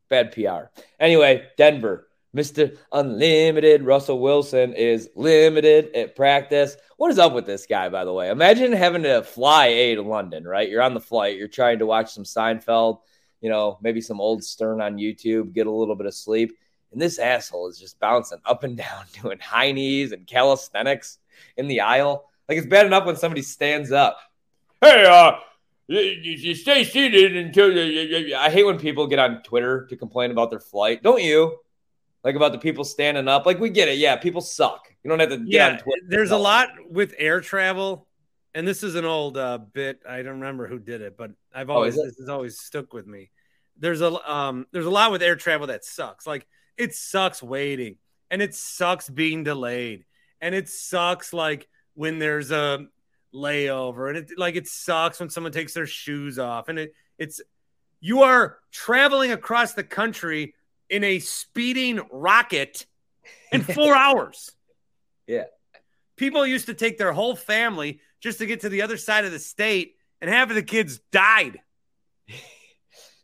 Bad PR. Anyway, Denver, Mr. Unlimited Russell Wilson is limited at practice. What is up with this guy, by the way? Imagine having to fly A to London, right? You're on the flight, you're trying to watch some Seinfeld, you know, maybe some old Stern on YouTube, get a little bit of sleep. And this asshole is just bouncing up and down, doing high knees and calisthenics in the aisle. Like it's bad enough when somebody stands up. Hey, uh, you, stay seated until you, I hate when people get on Twitter to complain about their flight. Don't you? Like about the people standing up. Like we get it. Yeah, people suck. You don't have to get yeah, on Twitter. There's a lot with air travel. And this is an old uh, bit. I don't remember who did it, but I've oh, always oh, this has always stuck with me. There's a um there's a lot with air travel that sucks. Like it sucks waiting and it sucks being delayed and it sucks like when there's a layover and it like it sucks when someone takes their shoes off and it it's you are traveling across the country in a speeding rocket in 4 hours. Yeah. People used to take their whole family just to get to the other side of the state and half of the kids died.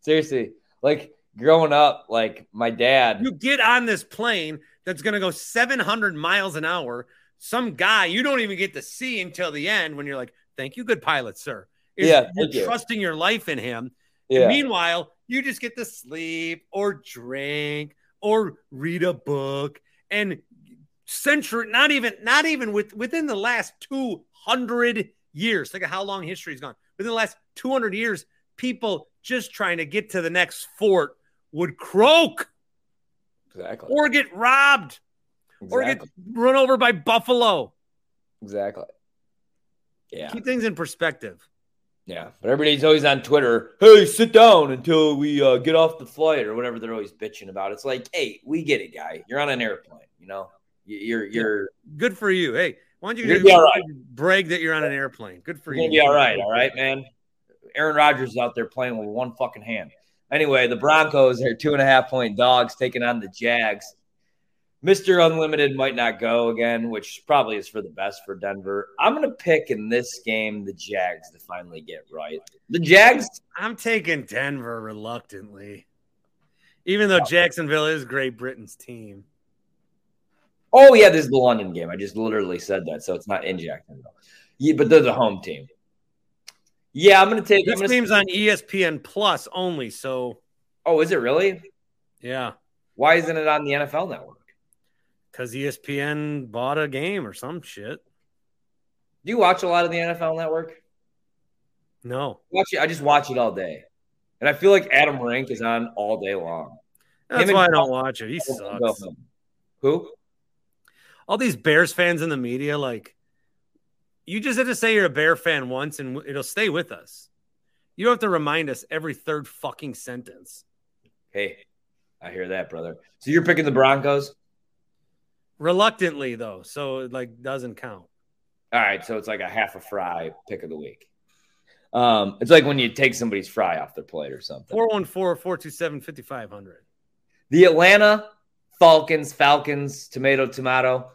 Seriously, like growing up, like my dad. You get on this plane that's going to go 700 miles an hour. Some guy you don't even get to see until the end when you're like, thank you, good pilot, sir. Is yeah. You're you. trusting your life in him. Yeah. meanwhile, you just get to sleep or drink or read a book and century, not even, not even with within the last 200 years. Think of how long history's gone. Within the last 200 years, people just trying to get to the next fort would croak Exactly. or get robbed or get run over by buffalo. exactly. Yeah. Keep things in perspective. Yeah, but everybody's always on Twitter. Hey, sit down until we uh, get off the flight or whatever they're always bitching about. It's like, hey, we get it, guy. You're on an airplane. You know, You- you're you're Good for you. Hey, why don't you You're gonna be all right. brag that you're on an airplane? Good for you're you. be all right. All right, man. Aaron Rodgers is out there playing with one fucking hand. Anyway, the Broncos are two and a half point dogs taking on the Jags. Mr. Unlimited might not go again, which probably is for the best for Denver. I'm going to pick in this game the Jags to finally get right. The Jags, I'm taking Denver reluctantly, even though Jacksonville is Great Britain's team. Oh yeah, this is the London game. I just literally said that, so it's not in Jacksonville. Yeah, but they're the home team. Yeah, I'm gonna take. I'm This gonna, game's on ESPN Plus only, so oh, is it really? yeah, Why isn't it on the NFL Network? Because ESPN bought a game or some shit. Do you watch a lot of the NFL Network? No, Watch it. I just watch it all day, and I feel like Adam Rank is on all day long. that's Him why I don't watch it. He sucks. Who? All these Bears fans in the media, like, you just have to say you're a Bear fan once, and it'll stay with us. You don't have to remind us every third fucking sentence. Hey, I hear that, brother. So you're picking the Broncos? Reluctantly, though, so it like doesn't count. All right, so it's like a half a fry pick of the week. Um, it's like when you take somebody's fry off their plate or something. 414 427 5500. The Atlanta Falcons, Falcons, tomato, tomato,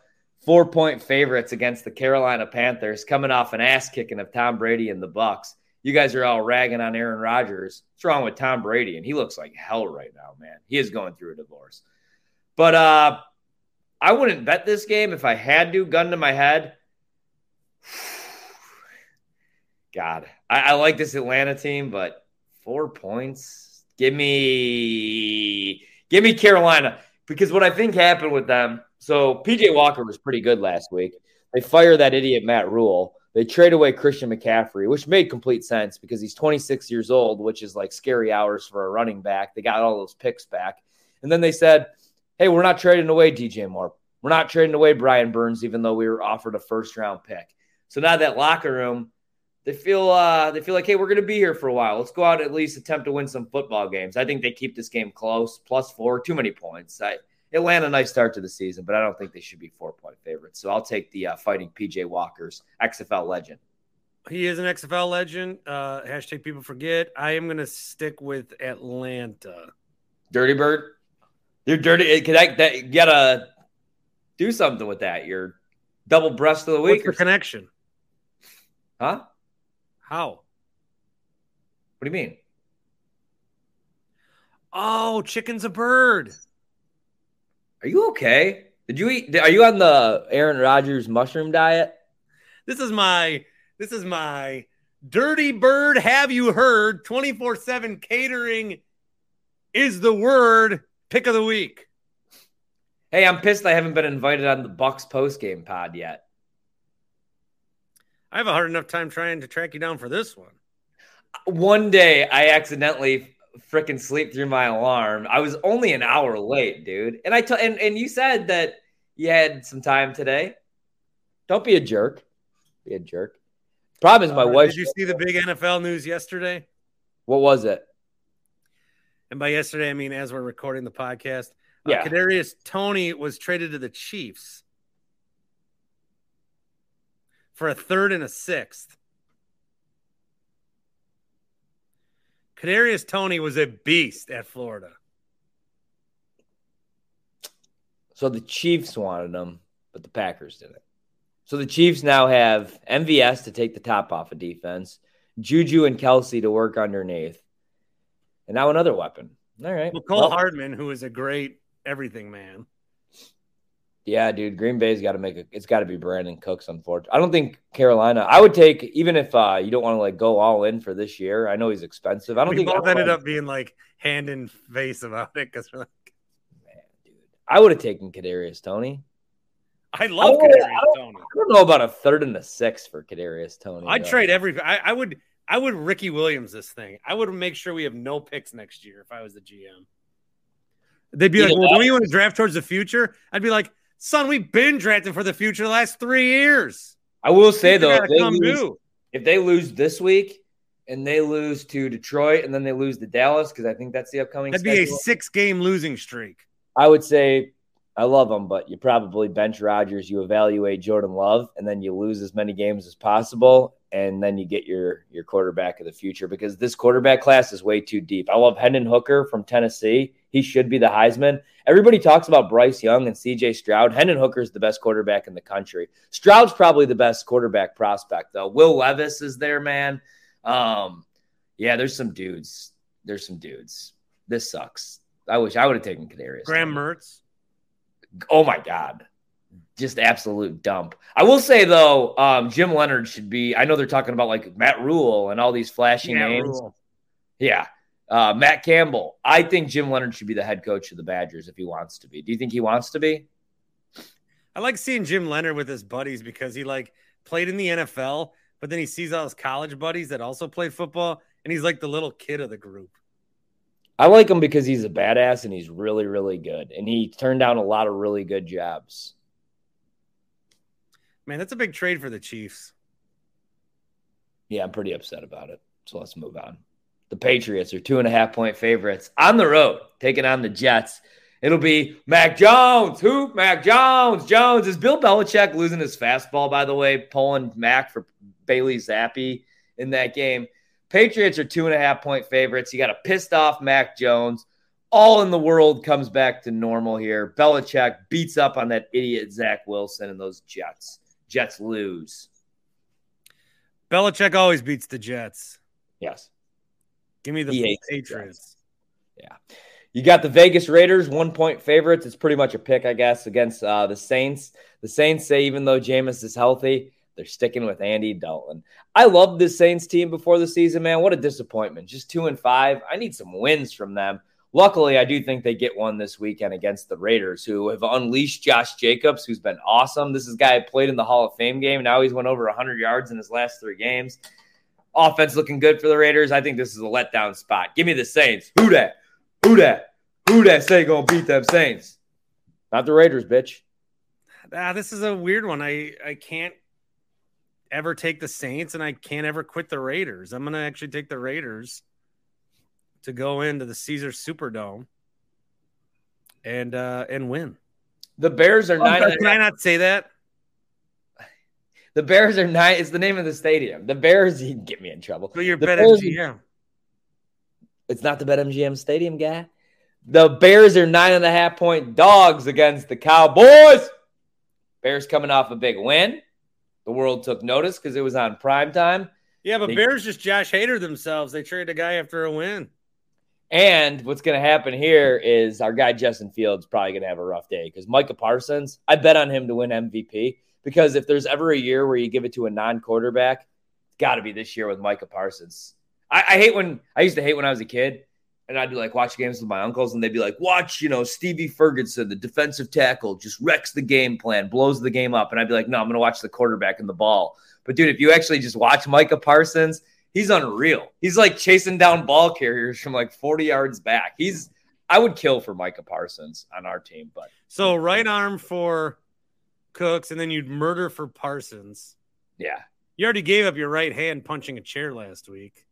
four point favorites against the Carolina Panthers, coming off an ass kicking of Tom Brady and the Bucs. You guys are all ragging on Aaron Rodgers. What's wrong with Tom Brady? And he looks like hell right now, man. He is going through a divorce. But uh I wouldn't bet this game if I had to, gun to my head. God, I, I like this Atlanta team, but four points. Give me give me Carolina. Because what I think happened with them, so PJ Walker was pretty good last week. They fire that idiot Matt Rhule. They trade away Christian McCaffrey, which made complete sense because he's 26 years old, which is like scary hours for a running back. They got all those picks back. And then they said, hey, we're not trading away DJ Moore. We're not trading away Brian Burns, even though we were offered a first round pick. So now that locker room, they feel uh, they feel like, hey, we're going to be here for a while. Let's go out and at least attempt to win some football games. I think they keep this game close, plus four, too many points. I, Atlanta, nice start to the season, but I don't think they should be four point favorites. So I'll take the uh, fighting PJ Walker's XFL legend. He is an XFL legend. Uh, hashtag people forget. I am going to stick with Atlanta. Dirty Bird, you're dirty. Can I, that, you gotta do something with that. You're double breast of the What's week, the connection? huh? How? What do you mean? Oh, chicken's a bird. Are you okay? Did you eat? Are you on the Aaron Rodgers mushroom diet? This is my this is my dirty bird. Have you heard? 24-7 catering is the word pick of the week. Hey, I'm pissed I haven't been invited on the Bucks post game pod yet. I have a hard enough time trying to track you down for this one. One day I accidentally freaking sleep through my alarm. I was only an hour late, dude. And I t- and and you said that you had some time today. Don't be a jerk. Be a jerk. Problem is, my Uh, wife. Did you see the big NFL news yesterday? What was it? And by yesterday, I mean as we're recording the podcast. Uh, Kadarius Toney was traded to the Chiefs for a third and a sixth. Kadarius Toney was a beast at Florida. So the Chiefs wanted him, but the Packers didn't. So the Chiefs now have MVS to take the top off of defense, Juju and Kelce to work underneath, and now another weapon. All right. Mecole Well, Hardman, who is a great everything man. Yeah, dude, Green Bay's got to make a. It's got to be Brandin Cooks. Unfortunately, I don't think Carolina. I would take even if uh, you don't want to like go all in for this year. I know he's expensive. I don't We think both ended up being like hand in face about it because we're like, Man, dude, I would have taken Kadarius Toney. I love I Kadarius Toney. I don't know about a third and a sixth for Kadarius Toney. I'd though. trade every. I, I, would. I would Ricky Williams this thing. I would make sure we have no picks next year if I was the GM. They'd be like, "Well, don't you want to draft towards the future?" I'd be like, "Son, we've been drafting for the future the last three years." I will say though, if they, lose, if they lose this week and they lose to Detroit and then they lose to Dallas because I think that's the upcoming. That'd schedule, be a six-game losing streak. I would say I love them, but you probably bench Rodgers, you evaluate Jordan Love, and then you lose as many games as possible, and then you get your your quarterback of the future because this quarterback class is way too deep. I love Hendon Hooker from Tennessee. He should be the Heisman. Everybody talks about Bryce Young and CJ Stroud. Hendon Hooker is the best quarterback in the country. Stroud's probably the best quarterback prospect, though. Will Levis is there, man. Um, yeah, there's some dudes. There's some dudes. This sucks. I wish I would have taken Kadarius. Graham Mertz oh my god, just absolute dump. I will say though, um, Jim Leonard should be. I know they're talking about like Matt Rhule and all these flashy Matt names. Rhule. Yeah, uh, Matt Campbell. I think Jim Leonard should be the head coach of the Badgers if he wants to be. Do you think he wants to be? I like seeing Jim Leonard with his buddies because he like played in the NFL, but then he sees all his college buddies that also play football, and he's like the little kid of the group. I like him because he's a badass and he's really, really good. And he turned down a lot of really good jobs. Man, that's a big trade for the Chiefs. Yeah, I'm pretty upset about it. So let's move on. The Patriots are two and a half point favorites on the road, taking on the Jets. It'll be Mac Jones. Who? Mac Jones. Jones. Is Bill Belichick losing his fastball, by the way, pulling Mac for Bailey Zappe in that game? Patriots are two and a half point favorites. You got a pissed off Mac Jones. All in the world comes back to normal here. Belichick beats up on that idiot Zach Wilson and those Jets. Jets lose. Belichick always beats the Jets. Yes. Give me the Patriots. Yeah. You got the Vegas Raiders, one point favorites. It's pretty much a pick, I guess, against uh, the Saints. The Saints say even though Jameis is healthy, they're sticking with Andy Dalton. I love the Saints team before the season, man. What a disappointment. Just two and five. I need some wins from them. Luckily, I do think they get one this weekend against the Raiders, who have unleashed Josh Jacobs, who's been awesome. This is a guy played in the Hall of Fame game. Now he's went over 100 yards in his last three games. Offense looking good for the Raiders. I think this is a letdown spot. Give me the Saints. Who that? Who that? Who that say gonna beat them Saints? Not the Raiders, bitch. Ah, this is a weird one. I I can't ever take the Saints and I can't ever quit the Raiders. I'm to actually take the Raiders to go into the Caesar Superdome and uh and win. The Bears are oh, nine. Can I not say that? The Bears are nine. It's the name of the stadium. The Bears. You get me in trouble. But you're BetMGM. It's not the BetMGM Stadium, guy. The Bears are nine and a half point dogs against the Cowboys. Bears coming off a big win. The world took notice because it was on prime time. Yeah, but they, Bears just Josh Hader themselves. They traded a guy after a win. And what's going to happen here is our guy Justin Fields probably going to have a rough day because Micah Parsons, I bet on him to win MVP because if there's ever a year where you give it to a non-quarterback, it's got to be this year with Micah Parsons. I, I hate when I used to hate when I was a kid and I'd be like watch games with my uncles, and they'd be like, "Watch, you know, Stevie Ferguson, the defensive tackle, just wrecks the game plan, blows the game up," and I'd be like, "No, I'm going to watch the quarterback and the ball." But dude, if you actually just watch Micah Parsons, he's unreal. He's like chasing down ball carriers from like 40 yards back. He's I would kill for Micah Parsons on our team, but so right arm for Cooks, and then you'd murder for Parsons. Yeah, you already gave up your right hand punching a chair last week.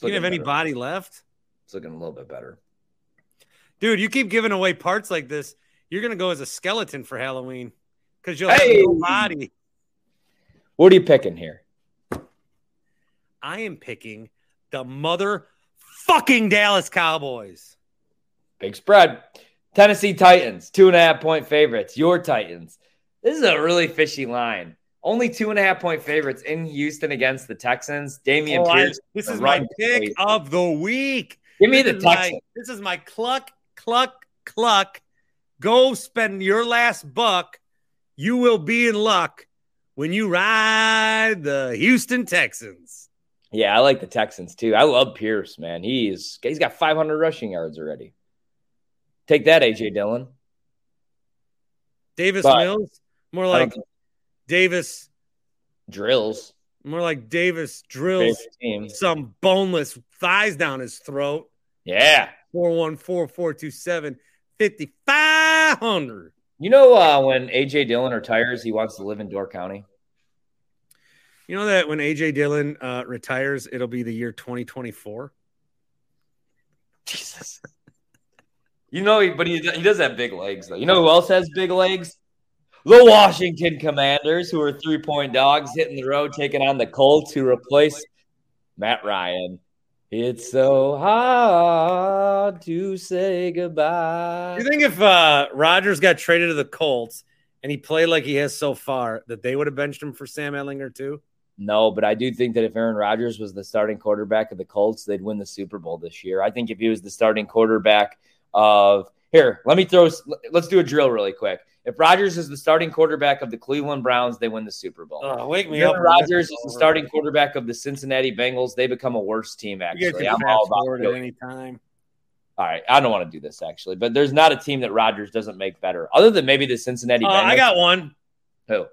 Do you have any body left? It's looking a little bit better. Dude, you keep giving away parts like this. You're gonna go as a skeleton for Halloween because you'll hey! have no body. What are you picking here? I am picking the mother fucking Dallas Cowboys. Big spread. Tennessee Titans, two and a half point favorites. Your Titans. This is a really fishy line. Only two and a half point favorites in Houston against the Texans. Dameon oh, Pierce. I, this is my pick of the week. Give me this the Texans. My, this is my cluck, cluck, cluck. Go spend your last buck. You will be in luck when you ride the Houston Texans. Yeah, I like the Texans too. I love Pierce, man. He's he's got 500 rushing yards already. Take that, AJ Dillon. Davis But- Mills, more like Davis, drills. more like Davis drills some boneless thighs down his throat. Yeah. 414 427 5500. You know uh, when AJ Dillon retires, he wants to live in Door County. You know that when AJ Dillon uh, retires, it'll be the year 2024. Jesus. You know, but he, he does have big legs, though. You know who else has big legs? The Washington Commanders, who are three point dogs hitting the road, taking on the Colts, who replace Matt Ryan. It's so hard to say goodbye. You think if uh, Rodgers got traded to the Colts and he played like he has so far, that they would have benched him for Sam Ehlinger too? No, but I do think that if Aaron Rodgers was the starting quarterback of the Colts, they'd win the Super Bowl this year. I think if he was the starting quarterback of here, let me throw. Let's do a drill really quick. If Rodgers is the starting quarterback of the Cleveland Browns, they win the Super Bowl. Oh, wake me Aaron up. Rodgers is the starting quarterback of the Cincinnati Bengals. They become a worse team. Actually, I'm all about. at any time. All right, I don't want to do this actually, but there's not a team that Rodgers doesn't make better, other than maybe the Cincinnati Uh, Bengals. I got one. who?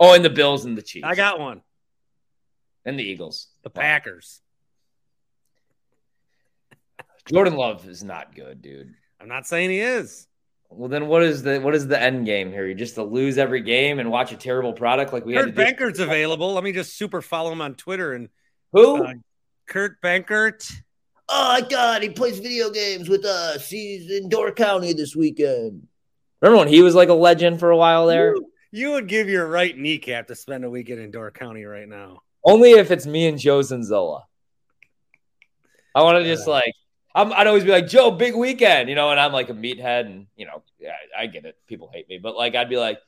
Oh, and the Bills and the Chiefs. I got one. and the Eagles. The Packers. Jordan Love is not good, dude. I'm not saying he is. Well, then what is the what is the end game here? You just to lose every game and watch a terrible product like we had to Kurt do. Benkert's available. Let me just super follow him on Twitter and Who? uh, Kurt Benkert. oh, I got he plays video games with us. He's in Door County this weekend. Remember when he was like a legend for a while there? You, you would give your right kneecap to spend a weekend in Door County right now. Only if it's me and Joe Zanzola. I want to just Yeah. like I'm, I'd always be like Joe, big weekend, you know, and I'm like a meathead, and you know, yeah, I get it. People hate me, but like I'd be like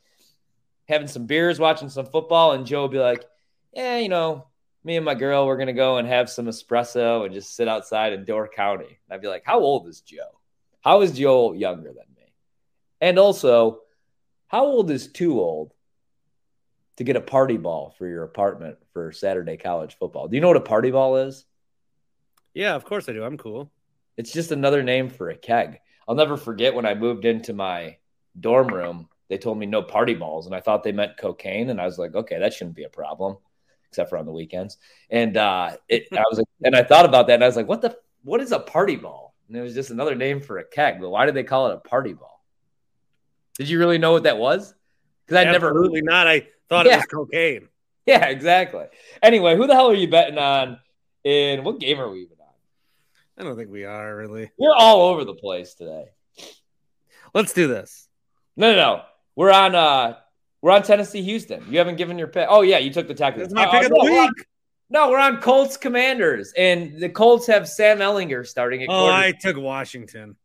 having some beers, watching some football, and Joe would be like, yeah, you know, me and my girl, we're gonna go and have some espresso and just sit outside in Door County. And I'd be like, how old is Joe? How is Joe younger than me? And also, how old is too old to get a party ball for your apartment for Saturday college football? Do you know what a party ball is? Yeah, of course I do. I'm cool. It's just another name for a keg. I'll never forget when I moved into my dorm room, they told me no party balls, and I thought they meant cocaine. And I was like, okay, that shouldn't be a problem, except for on the weekends. And uh, it, I was like, and I thought about that, and I was like, what the, what is a party ball? And it was just another name for a keg. But why did they call it a party ball? Did you really know what that was? Because I never. Absolutely not. I thought Yeah. it was cocaine. Yeah, exactly. Anyway, who the hell are you betting on? In what game are we even on? I don't think we are really. We're all over the place today. Let's do this. No, no, no. We're on uh we're on Tennessee Houston. You haven't given your pick. Oh yeah, you took the Texans. That's my Uh, pick of no, the we're on- week. no, we're on Colts Commanders, and the Colts have Sam Ehlinger starting at Oh. I took Washington.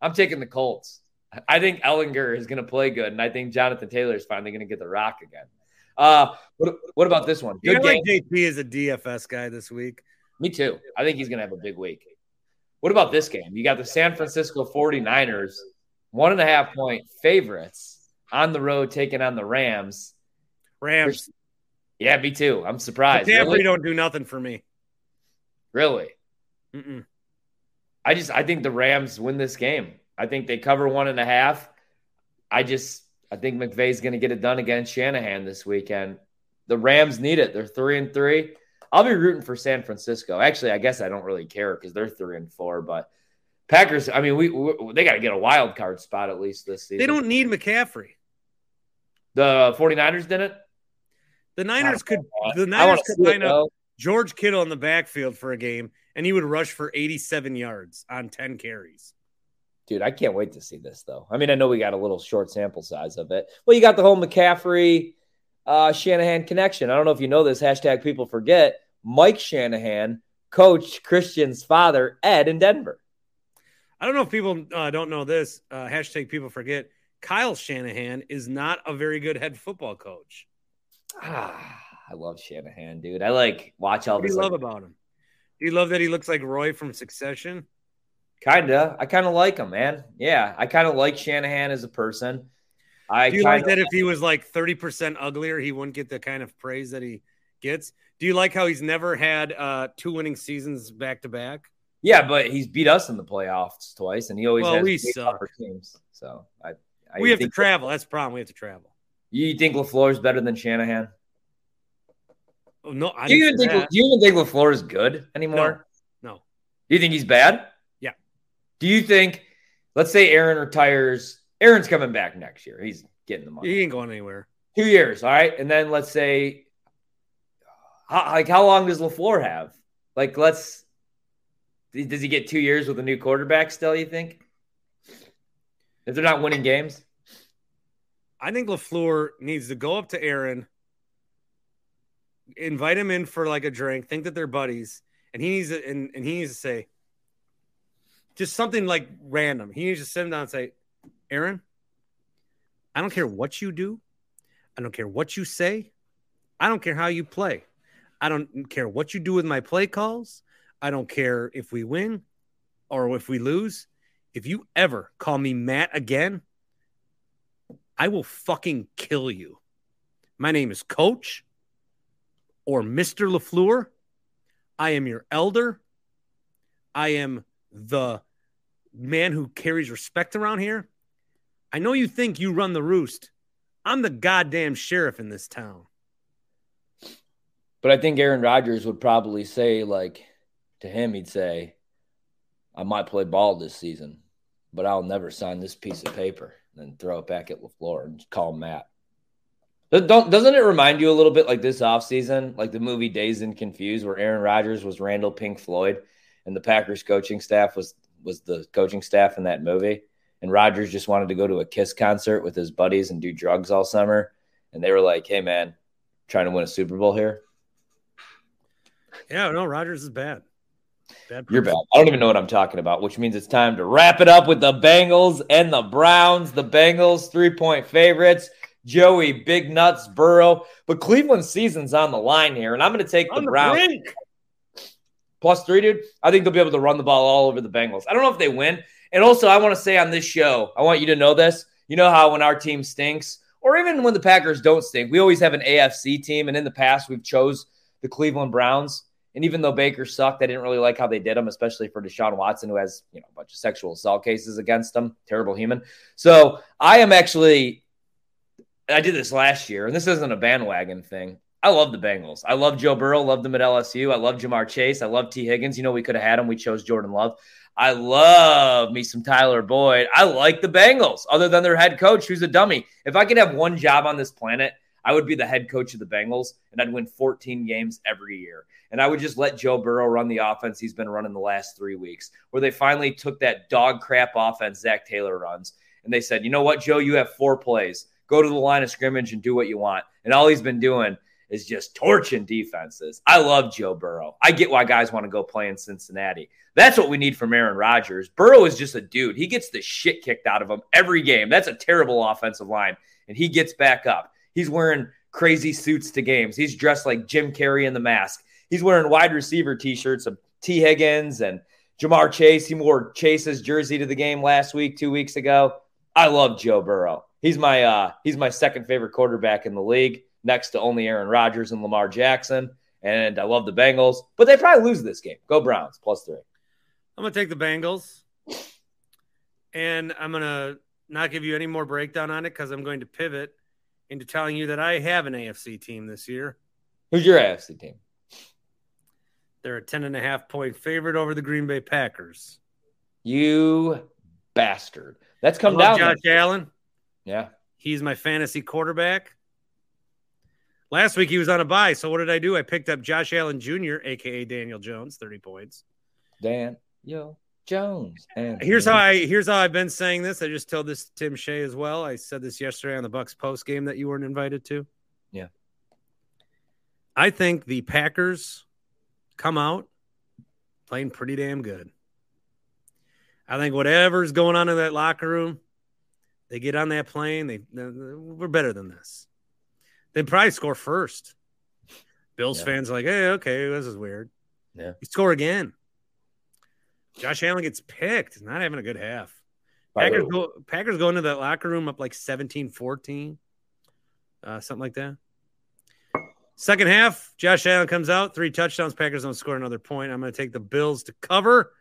I'm taking the Colts. I think Ehlinger is going to play good, and I think Jonathan Taylor is finally going to get the rock again. Uh, what, what about this one? You Good know, game. like JP is a DFS guy this week. Me too. I think he's going to have a big week. What about this game? You got the San Francisco 49ers, one and a half point favorites on the road taking on the Rams. Rams. Yeah, me too. I'm surprised. McCaffrey Really? don't do nothing for me. really? Mm-mm. I just I think the Rams win this game. I think they cover one and a half. I just I think McVay's going to get it done against Shanahan this weekend. The Rams need it. They're three and three. I'll be rooting for San Francisco. Actually, I guess I don't really care because they're three and four. But Packers, I mean, we, we they got to get a wild card spot at least this season. They don't need McCaffrey. The 49ers didn't. The Niners could. The Niners could see it, line up. George Kittle in the backfield for a game, and he would rush for 87 yards on 10 carries. Dude, I can't wait to see this though. I mean, I know we got a little short sample size of it. Well, you got the whole McCaffrey uh, Shanahan connection. I don't know if you know this. Hashtag people forget. Mike Shanahan coached Christian's father, Ed, in Denver. I don't know if people uh, don't know this. Uh, hashtag people forget. Kyle Shanahan is not a very good head football coach. Ah, I love Shanahan, dude. I like watch all What do you love Like, about him? Do you love that he looks like Roy from Succession? Kinda. I kind of like him, man. Yeah, I kind of like Shanahan as a person. I Do you like that if he was like 30% uglier, he wouldn't get the kind of praise that he gets? Do you like how he's never had uh, two winning seasons back to back? Yeah, but he's beat us in the playoffs twice, and he always Well, has we suck. teams. So I, We have to travel. That's the problem. We have to travel. You think LaFleur is better than Shanahan? Oh, no, I do you even think that. do you even think LaFleur is good anymore? No. no. Do you think he's bad? Do you think let's say Aaron retires, Aaron's coming back next year. He's getting the money. He ain't going anywhere. Two years, all right. And then let's say how, like how long does LaFleur have? Like let's does he get two years with a new quarterback still, you think? If they're not winning games? I think LaFleur needs to go up to Aaron, invite him in for like a drink, think that they're buddies, and he needs to and, and he needs to say just something like random. He needs to sit him down and say, Aaron, I don't care what you do. I don't care what you say. I don't care how you play. I don't care what you do with my play calls. I don't care if we win or if we lose. If you ever call me Matt again, I will fucking kill you. My name is Coach or Mr. LaFleur. I am your elder. I am the man who carries respect around here. I know you think you run the roost. I'm the goddamn sheriff in this town. But I think Aaron Rodgers would probably say, like, to him, he'd say, I might play ball this season, but I'll never sign this piece of paper and then throw it back at LaFleur and call Matt. Don't, doesn't it remind you a little bit like this offseason, like the movie Dazed and Confused, where Aaron Rodgers was Randall Pink Floyd and the Packers coaching staff was was the coaching staff in that movie? And Rodgers just wanted to go to a Kiss concert with his buddies and do drugs all summer. And they were like, hey, man, trying to win a Super Bowl here? Yeah, no, Rodgers is bad. Bad You're bad. I don't even know what I'm talking about, which means it's time to wrap it up with the Bengals and the Browns. The Bengals, three point favorites. Joey, Big Nuts, Burrow. But Cleveland season's on the line here, and I'm going to take the, the Browns. Brink. Plus three, dude. I think they'll be able to run the ball all over the Bengals. I don't know if they win. And also, I want to say on this show, I want you to know this. You know how when our team stinks, or even when the Packers don't stink, we always have an AFC team. And in the past, we've chose the Cleveland Browns. And even though Baker sucked, I didn't really like how they did him, especially for Deshaun Watson, who has you know a bunch of sexual assault cases against him. Terrible human. So I am actually, I did this last year, and this isn't a bandwagon thing. I love the Bengals. I love Joe Burrow. Love them at LSU. I love Ja'Marr Chase. I love Tee Higgins. You know we could have had him. We chose Jordan Love. I love me some Tyler Boyd. I like the Bengals, other than their head coach, who's a dummy. If I could have one job on this planet, I would be the head coach of the Bengals, and I'd win 14 games every year and I would just let Joe Burrow run the offense he's been running the last three weeks, where they finally took that dog crap offense Zac Taylor runs, and they said, you know what, Joe, you have four plays. Go to the line of scrimmage and do what you want. And all he's been doing is just torching defenses. I love Joe Burrow. I get why guys want to go play in Cincinnati. That's what we need from Aaron Rodgers. Burrow is just a dude. He gets the shit kicked out of him every game. That's a terrible offensive line. And he gets back up. He's wearing crazy suits to games. He's dressed like Jim Carrey in the mask he's wearing wide receiver t-shirts of Tee Higgins and Ja'Marr Chase. He wore Chase's jersey to the game last week, two weeks ago. I love Joe Burrow. He's my uh, he's my second favorite quarterback in the league, next to only Aaron Rodgers and Lamar Jackson. And I love the Bengals, but they probably lose this game. Go Browns plus three. I'm gonna take the Bengals, and I'm gonna not give you any more breakdown on it because I'm going to pivot into telling you that I have an AFC team this year. Who's your AFC team? They're a 10 and a half point favorite over the Green Bay Packers. You bastard. That's come down. Josh. Allen. Yeah. He's my fantasy quarterback. Last week he was on a buy, So what did I do? I picked up Josh Allen Jr., aka Daniel Jones, 30 points. Dan, yo, Jones. And here's how I here's how I've been saying this. I just told this to Tim Shea as well. I said this yesterday on the Bucks post game that you weren't invited to. Yeah. I think the Packers come out playing pretty damn good. I think whatever's going on in that locker room, they get on that plane. They we're better than this. They probably score first. Bills yeah. fans like, hey, okay, this is weird. Yeah, you score again. Josh Allen gets picked. He's Not having a good half. Packers go, Packers go into that locker room up like 17 14, uh, something like that. Second half, Josh Allen comes out, three touchdowns. Packers don't score another point. I'm going to take the Bills to cover.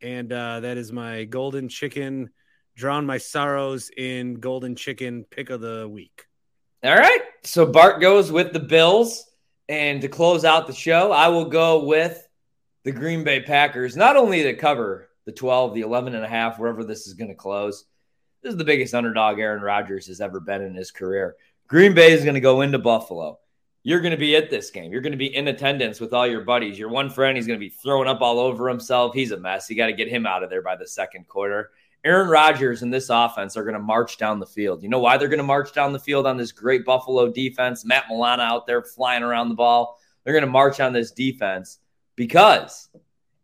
And uh, that is my golden chicken drown my sorrows in golden chicken pick of the week. All right. So Bart goes with the Bills. And to close out the show, I will go with the Green Bay Packers, not only to cover the 12, the 11 and a half, wherever this is going to close. This is the biggest underdog Aaron Rodgers has ever been in his career. Green Bay is going to go into Buffalo. You're going to be at this game. You're going to be in attendance with all your buddies. Your one friend, he's going to be throwing up all over himself. He's a mess. You got to get him out of there by the second quarter. Aaron Rodgers and this offense are going to march down the field. You know why they're going to march down the field on this great Buffalo defense? Matt Milano out there flying around the ball. They're going to march on this defense because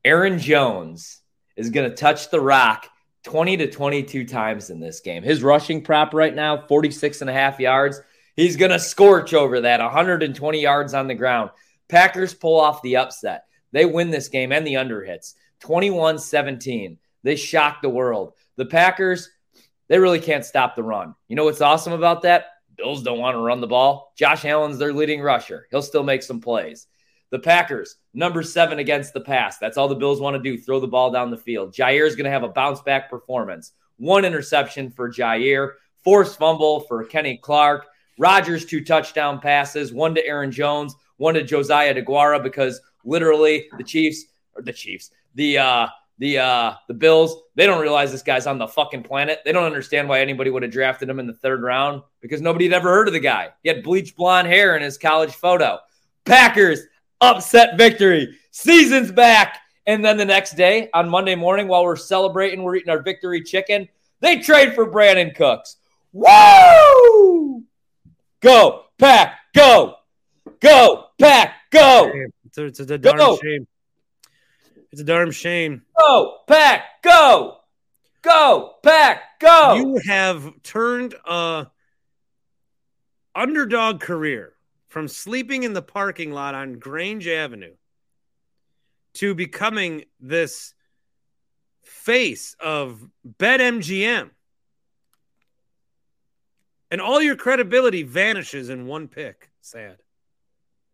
Aaron Jones is going to touch the rock 20 to 22 times in this game. His rushing prop right now, 46 and a half yards. He's going to scorch over that 120 yards on the ground. Packers pull off the upset. They win this game and the under hits 21 17. They shock the world. The Packers, they really can't stop the run. You know what's awesome about that? Bills don't want to run the ball. Josh Allen's their leading rusher. He'll still make some plays. The Packers, number seven against the pass. That's all the Bills want to do throw the ball down the field. Jaire is going to have a bounce back performance. One interception for Jaire, forced fumble for Kenny Clark. Rodgers, two touchdown passes, one to Aaron Jones, one to Josiah DeGuara because literally the Chiefs, or the Chiefs, the uh, the uh the Bills, they don't realize this guy's on the fucking planet. They don't understand why anybody would have drafted him in the third round because nobody had ever heard of the guy. He had bleached blonde hair in his college photo. Packers upset victory. Season's back. And then the next day on Monday morning, while we're celebrating, we're eating our victory chicken. They trade for Brandin Cooks. Woo! Go, pack, go, go, pack, go. It's a, it's a darn Go. shame. It's a darn shame. Go, pack, go, go, pack, go. You have turned a underdog career from sleeping in the parking lot on Grange Avenue to becoming this face of BetMGM. And all your credibility vanishes in one pick. Sad.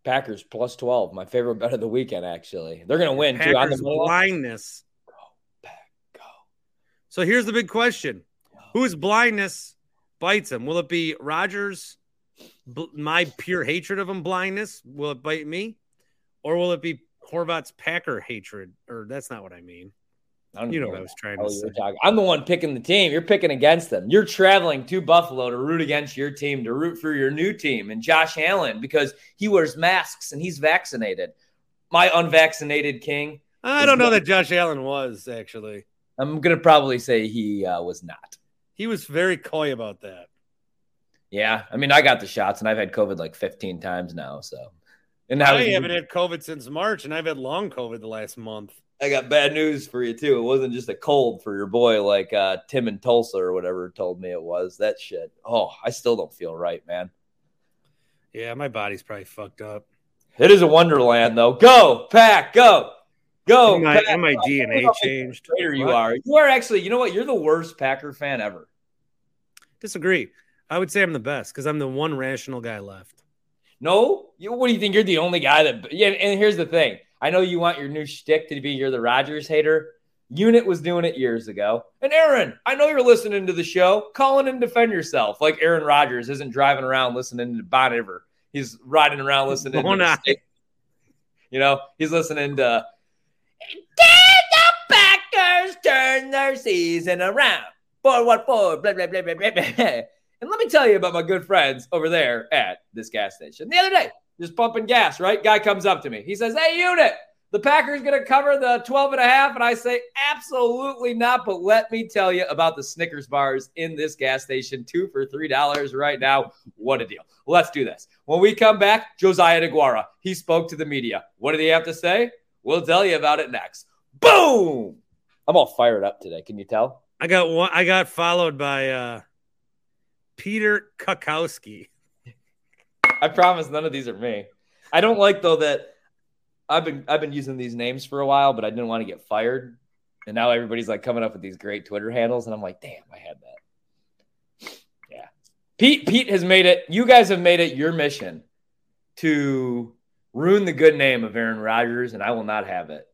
Packers plus 12, my favorite bet of the weekend, actually. They're going to win, too. On the Packers money line. Pack, go. So here's the big question: Whose blindness bites him? Will it be Rodgers? My pure hatred of him blindness will it bite me, or will it be Horvat's Packer hatred? Or that's not what I mean. I don't You know what I was trying to say. I'm the one picking the team. You're picking against them. You're traveling to Buffalo to root against your team, to root for your new team and Josh Allen because he wears masks and he's vaccinated. My unvaccinated king. I don't know that Josh Allen was actually. I'm going to probably say he uh, was not. He was very coy about that. Yeah. I mean, I got the shots and I've had COVID like 15 times now. So, and now I haven't had COVID since March, and I've had long COVID the last month. I got bad news for you too. It wasn't just a cold for your boy like uh, Tim in Tulsa or whatever told me it was. That shit. Oh, I still don't feel right, man. Yeah, my body's probably fucked up. It is a wonderland though. Go pack, go, go. And my, and my DNA changed. a you are. You are actually. You know what? You're the worst Packer fan ever. Disagree. I would say I'm the best because I'm the one rational guy left. No, you, what do you think? You're the only guy that. Yeah, and here's the thing. I know you want your new shtick to be you're the Rodgers hater. Unit was doing it years ago. And Aaron, I know you're listening to the show. Call in and defend yourself. Like Aaron Rodgers isn't driving around listening to Bon Iver. He's riding around listening Oh, to no. You know, he's listening to Did the Packers turn their season around? Four what four, blah blah blah blah blah blah. And let me tell you about my good friends over there at this gas station. The other day, just pumping gas, right? Guy comes up to me. He says, Hey, unit, the Packers going to cover the 12 and a half. And I say, Absolutely not. But let me tell you about the Snickers bars in this gas station. Two for $3 right now. What a deal. Let's do this. When we come back, Josiah DeGuara, he spoke to the media. What did he have to say? We'll tell you about it next. Boom! I'm all fired up today. Can you tell? I got one. I got followed by uh, Peter Kukowski. I promise none of these are me. I don't like though that I've been I've been using these names for a while, but I didn't want to get fired. And now everybody's like coming up with these great Twitter handles, and I'm like, damn, I had that. Yeah. Pete Pete has made it, you guys have made it your mission to ruin the good name of Aaron Rodgers, and I will not have it.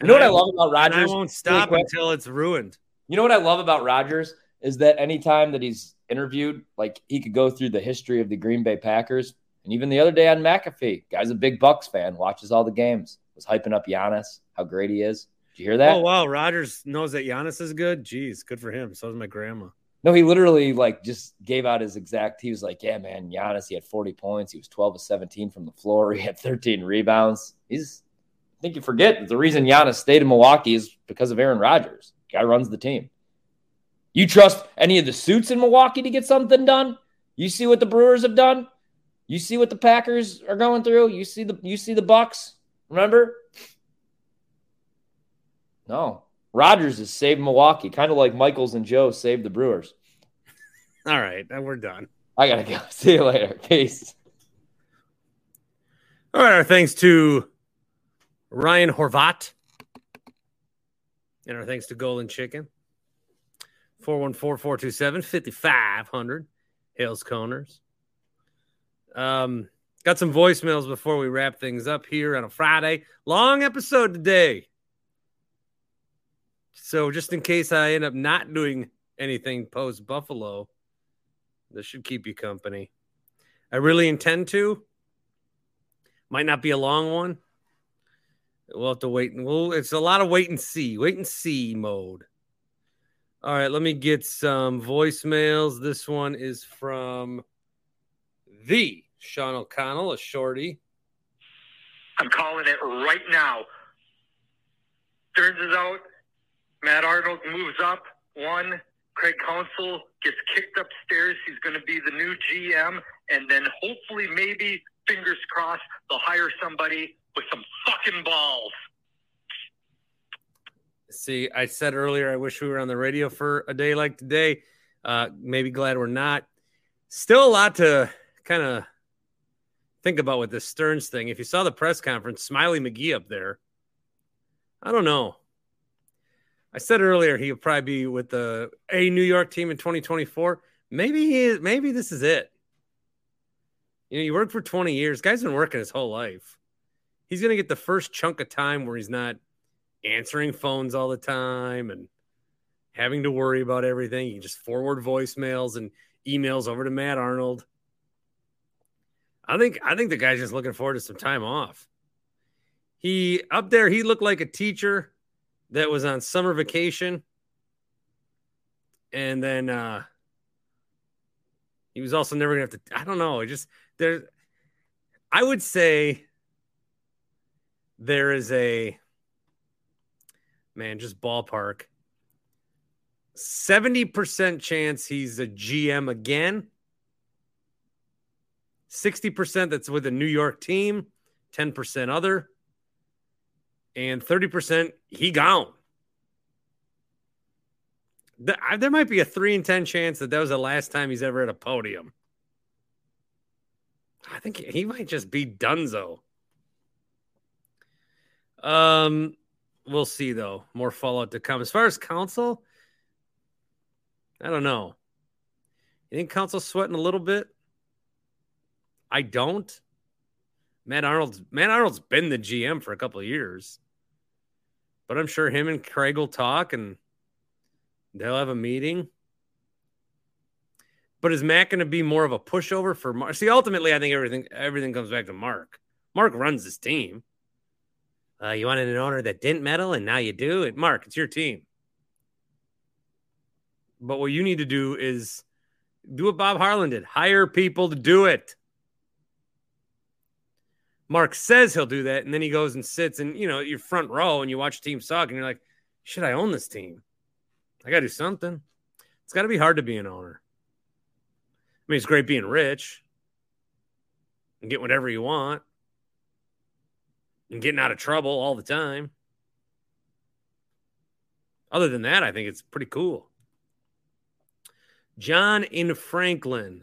You know what I love about And I won't stop until it's ruined. You know what I love about Rodgers is that anytime that he's interviewed, like he could go through the history of the Green Bay Packers. And even the other day on McAfee, guy's a big Bucks fan, watches all the games, was hyping up Giannis, how great he is. Did you hear that? Oh wow, Rodgers knows that Giannis is good. Jeez, good for him. So is my grandma. No, he literally like just gave out his exact. He was like, "Yeah, man, Giannis. He had 40 points. He was 12 of 17 from the floor. He had 13 rebounds. He's. I think you forget the reason Giannis stayed in Milwaukee is because of Aaron Rodgers. Guy runs the team. You trust any of the suits in Milwaukee to get something done? You see what the Brewers have done. You see what the Packers are going through. You see the you see the Bucks. Remember? No, Rodgers has saved Milwaukee, kind of like Michaels and Joe saved the Brewers. All right, and we're done. I gotta go. See you later. Peace. All right, our thanks to Ryan Horvat. And our thanks to Golden Chicken. 414-427-5500. Hales Corners. Um, got some voicemails before we wrap things up here on a Friday. Long episode today. So just in case I end up not doing anything post Buffalo, this should keep you company. I really intend to. Might not be a long one. We'll have to wait. And we'll, it's a lot of wait and see, wait and see mode. All right, let me get some voicemails. This one is from the Sean O'Connell, a shorty. I'm calling it right now. Stearns is out. Matt Arnold moves up one. Craig Counsell gets kicked upstairs. He's going to be the new GM. And then hopefully, maybe, fingers crossed, they'll hire somebody with some fucking balls. See, I said earlier, I wish we were on the radio for a day like today. Uh, maybe glad we're not. Still a lot to kind of think about with this Stearns thing. If you saw the press conference, Smiley McGee up there, I don't know. I said earlier he'll probably be with the a New York team in 2024. Maybe he is, maybe this is it. You know, you work for 20 years. Guy's been working his whole life. He's gonna get the first chunk of time where he's not answering phones all the time and having to worry about everything. You just forward voicemails and emails over to Matt Arnold. I think I think the guy's just looking forward to some time off. He up there, he looked like a teacher that was on summer vacation. And then uh he was also never gonna have to I don't know, just there I would say there is a man, just ballpark. 70% chance he's a GM again. 60% that's with a New York team, 10% other and 30% he gone. There might be a 3 in 10 chance that that was the last time he's ever at a podium. I think he might just be Dunzo. Um, we'll see though. More fallout to come. As far as Counsell, I don't know. You think Counsell's sweating a little bit? I don't. Matt Arnold's Matt Arnold's been the GM for a couple of years. But I'm sure him and Craig will talk and they'll have a meeting. But is Matt going to be more of a pushover for Mark? See, ultimately, I think everything everything comes back to Mark. Mark runs this team. Uh, you wanted an owner that didn't meddle, and now you do it. Mark, it's your team. But what you need to do is do what Bob Harlan did: hire people to do it. Mark says he'll do that, and then he goes and sits and you know your front row and you watch teams suck, and you're like, should I own this team? I got to do something. It's got to be hard to be an owner. I mean, it's great being rich and get whatever you want and getting out of trouble all the time. Other than that, I think it's pretty cool. John in Franklin.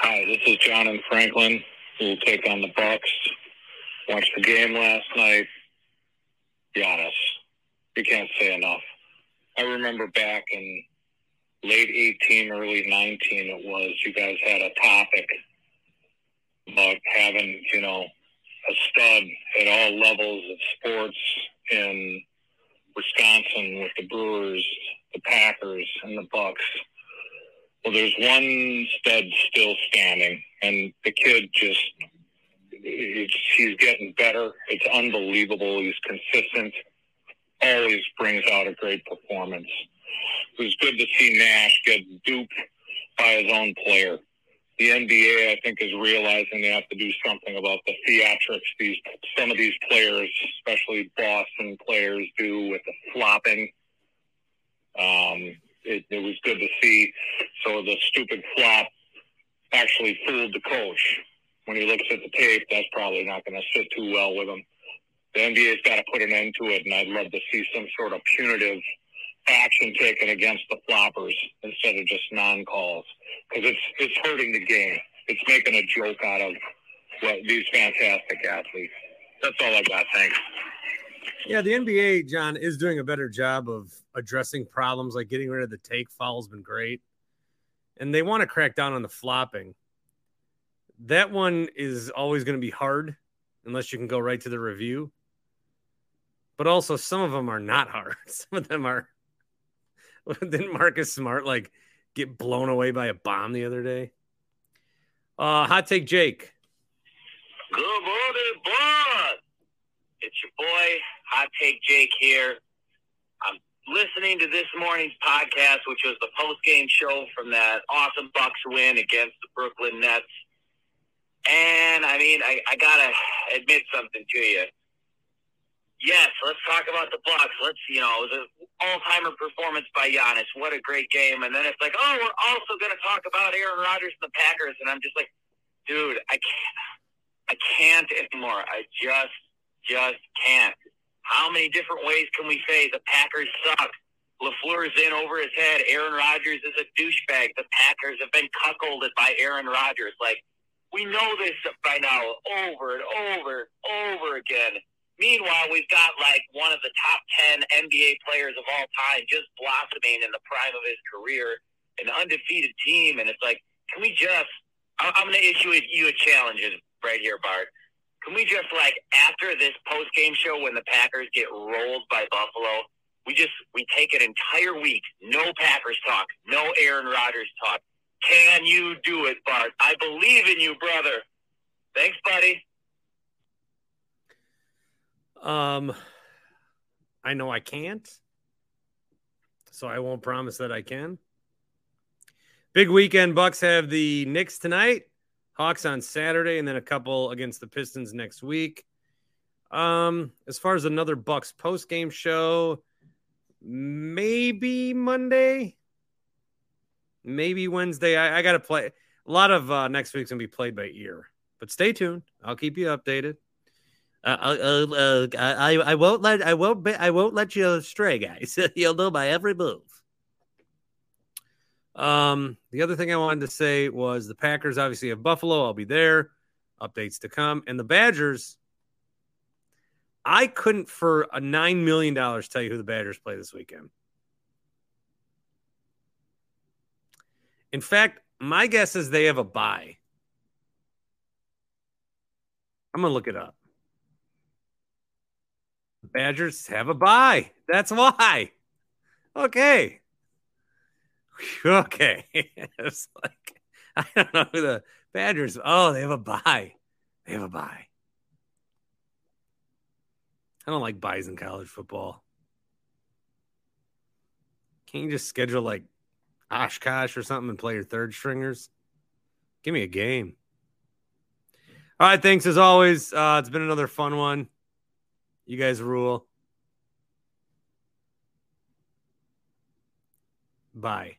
Hi, this is John in Franklin. We'll take on the Bucks. Watched the game last night. Giannis. You can't say enough. I remember back in late 18, early 19, it was, you guys had a topic about having, you know, a stud at all levels of sports in Wisconsin with the Brewers, the Packers, and the Bucks. Well, there's one stud still standing, and the kid just he's getting better. It's unbelievable. He's consistent. Always brings out a great performance. It was good to see Nash get duped by his own player. The NBA, I think, is realizing they have to do something about the theatrics these some of these players, especially Boston players, do with the flopping. Um, it, it was good to see. So the stupid flop actually fooled the coach. When he looks at the tape, that's probably not going to sit too well with him. The NBA's got to put an end to it, and I'd love to see some sort of punitive action taken against the floppers instead of just non-calls because it's it's hurting the game. It's making a joke out of what these fantastic athletes. That's all I got. Thanks. Yeah, the NBA, John, is doing a better job of addressing problems like getting rid of the take foul's been great. And they want to crack down on the flopping. That one is always going to be hard unless you can go right to the review. But also, some of them are not hard. Some of them are. Didn't Marcus Smart like get blown away by a bomb the other day? Uh, hot take, Jake. Good morning, bud. It's your boy, Hot Take Jake here. I'm listening to this morning's podcast, which was the post game show from that awesome Bucks win against the Brooklyn Nets. And I mean, I, I gotta admit something to you. Yes, let's talk about the Bucks. Let's, you know, it was an all-timer performance by Giannis. What a great game! And then it's like, oh, we're also going to talk about Aaron Rodgers and the Packers, and I'm just like, dude, I can't, I can't anymore. I just, just can't. How many different ways can we say the Packers suck? LaFleur's in over his head. Aaron Rodgers is a douchebag. The Packers have been cuckolded by Aaron Rodgers. Like, we know this by now over and over and over again. Meanwhile, we've got like one of the top 10 NBA players of all time just blossoming in the prime of his career, an undefeated team. And it's like, can we just, I'm going to issue you a challenge right here, Bart. Can we just like, after this post game show when the Packers get rolled by Buffalo, we just, we take an entire week, no Packers talk, no Aaron Rodgers talk. Can you do it, Bart? I believe in you, brother. Thanks, buddy. Um, I know I can't, so I won't promise that I can. Big weekend. Bucks have the Knicks tonight, Hawks on Saturday, and then a couple against the Pistons next week. Um, as far as another Bucks post game show, maybe Monday, maybe Wednesday. I, I got to play. A lot of uh, next week's gonna be played by ear, but stay tuned. I'll keep you updated. Uh, uh, uh, I I won't let I won't be, I won't let you stray, guys. You'll know my every move. Um, the other thing I wanted to say was the Packers obviously have Buffalo. I'll be there. Updates to come, and the Badgers. I couldn't for a nine million dollars tell you who the Badgers play this weekend. In fact, my guess is they have a bye. I'm gonna look it up. Badgers have a bye. That's why. Okay. Okay. it's like I don't know who the Badgers. Oh, they have a bye. They have a bye. I don't like byes in college football. Can't you just schedule like Oshkosh or something and play your third stringers? Give me a game. All right, thanks as always. Uh, it's been another fun one. You guys rule. Bye.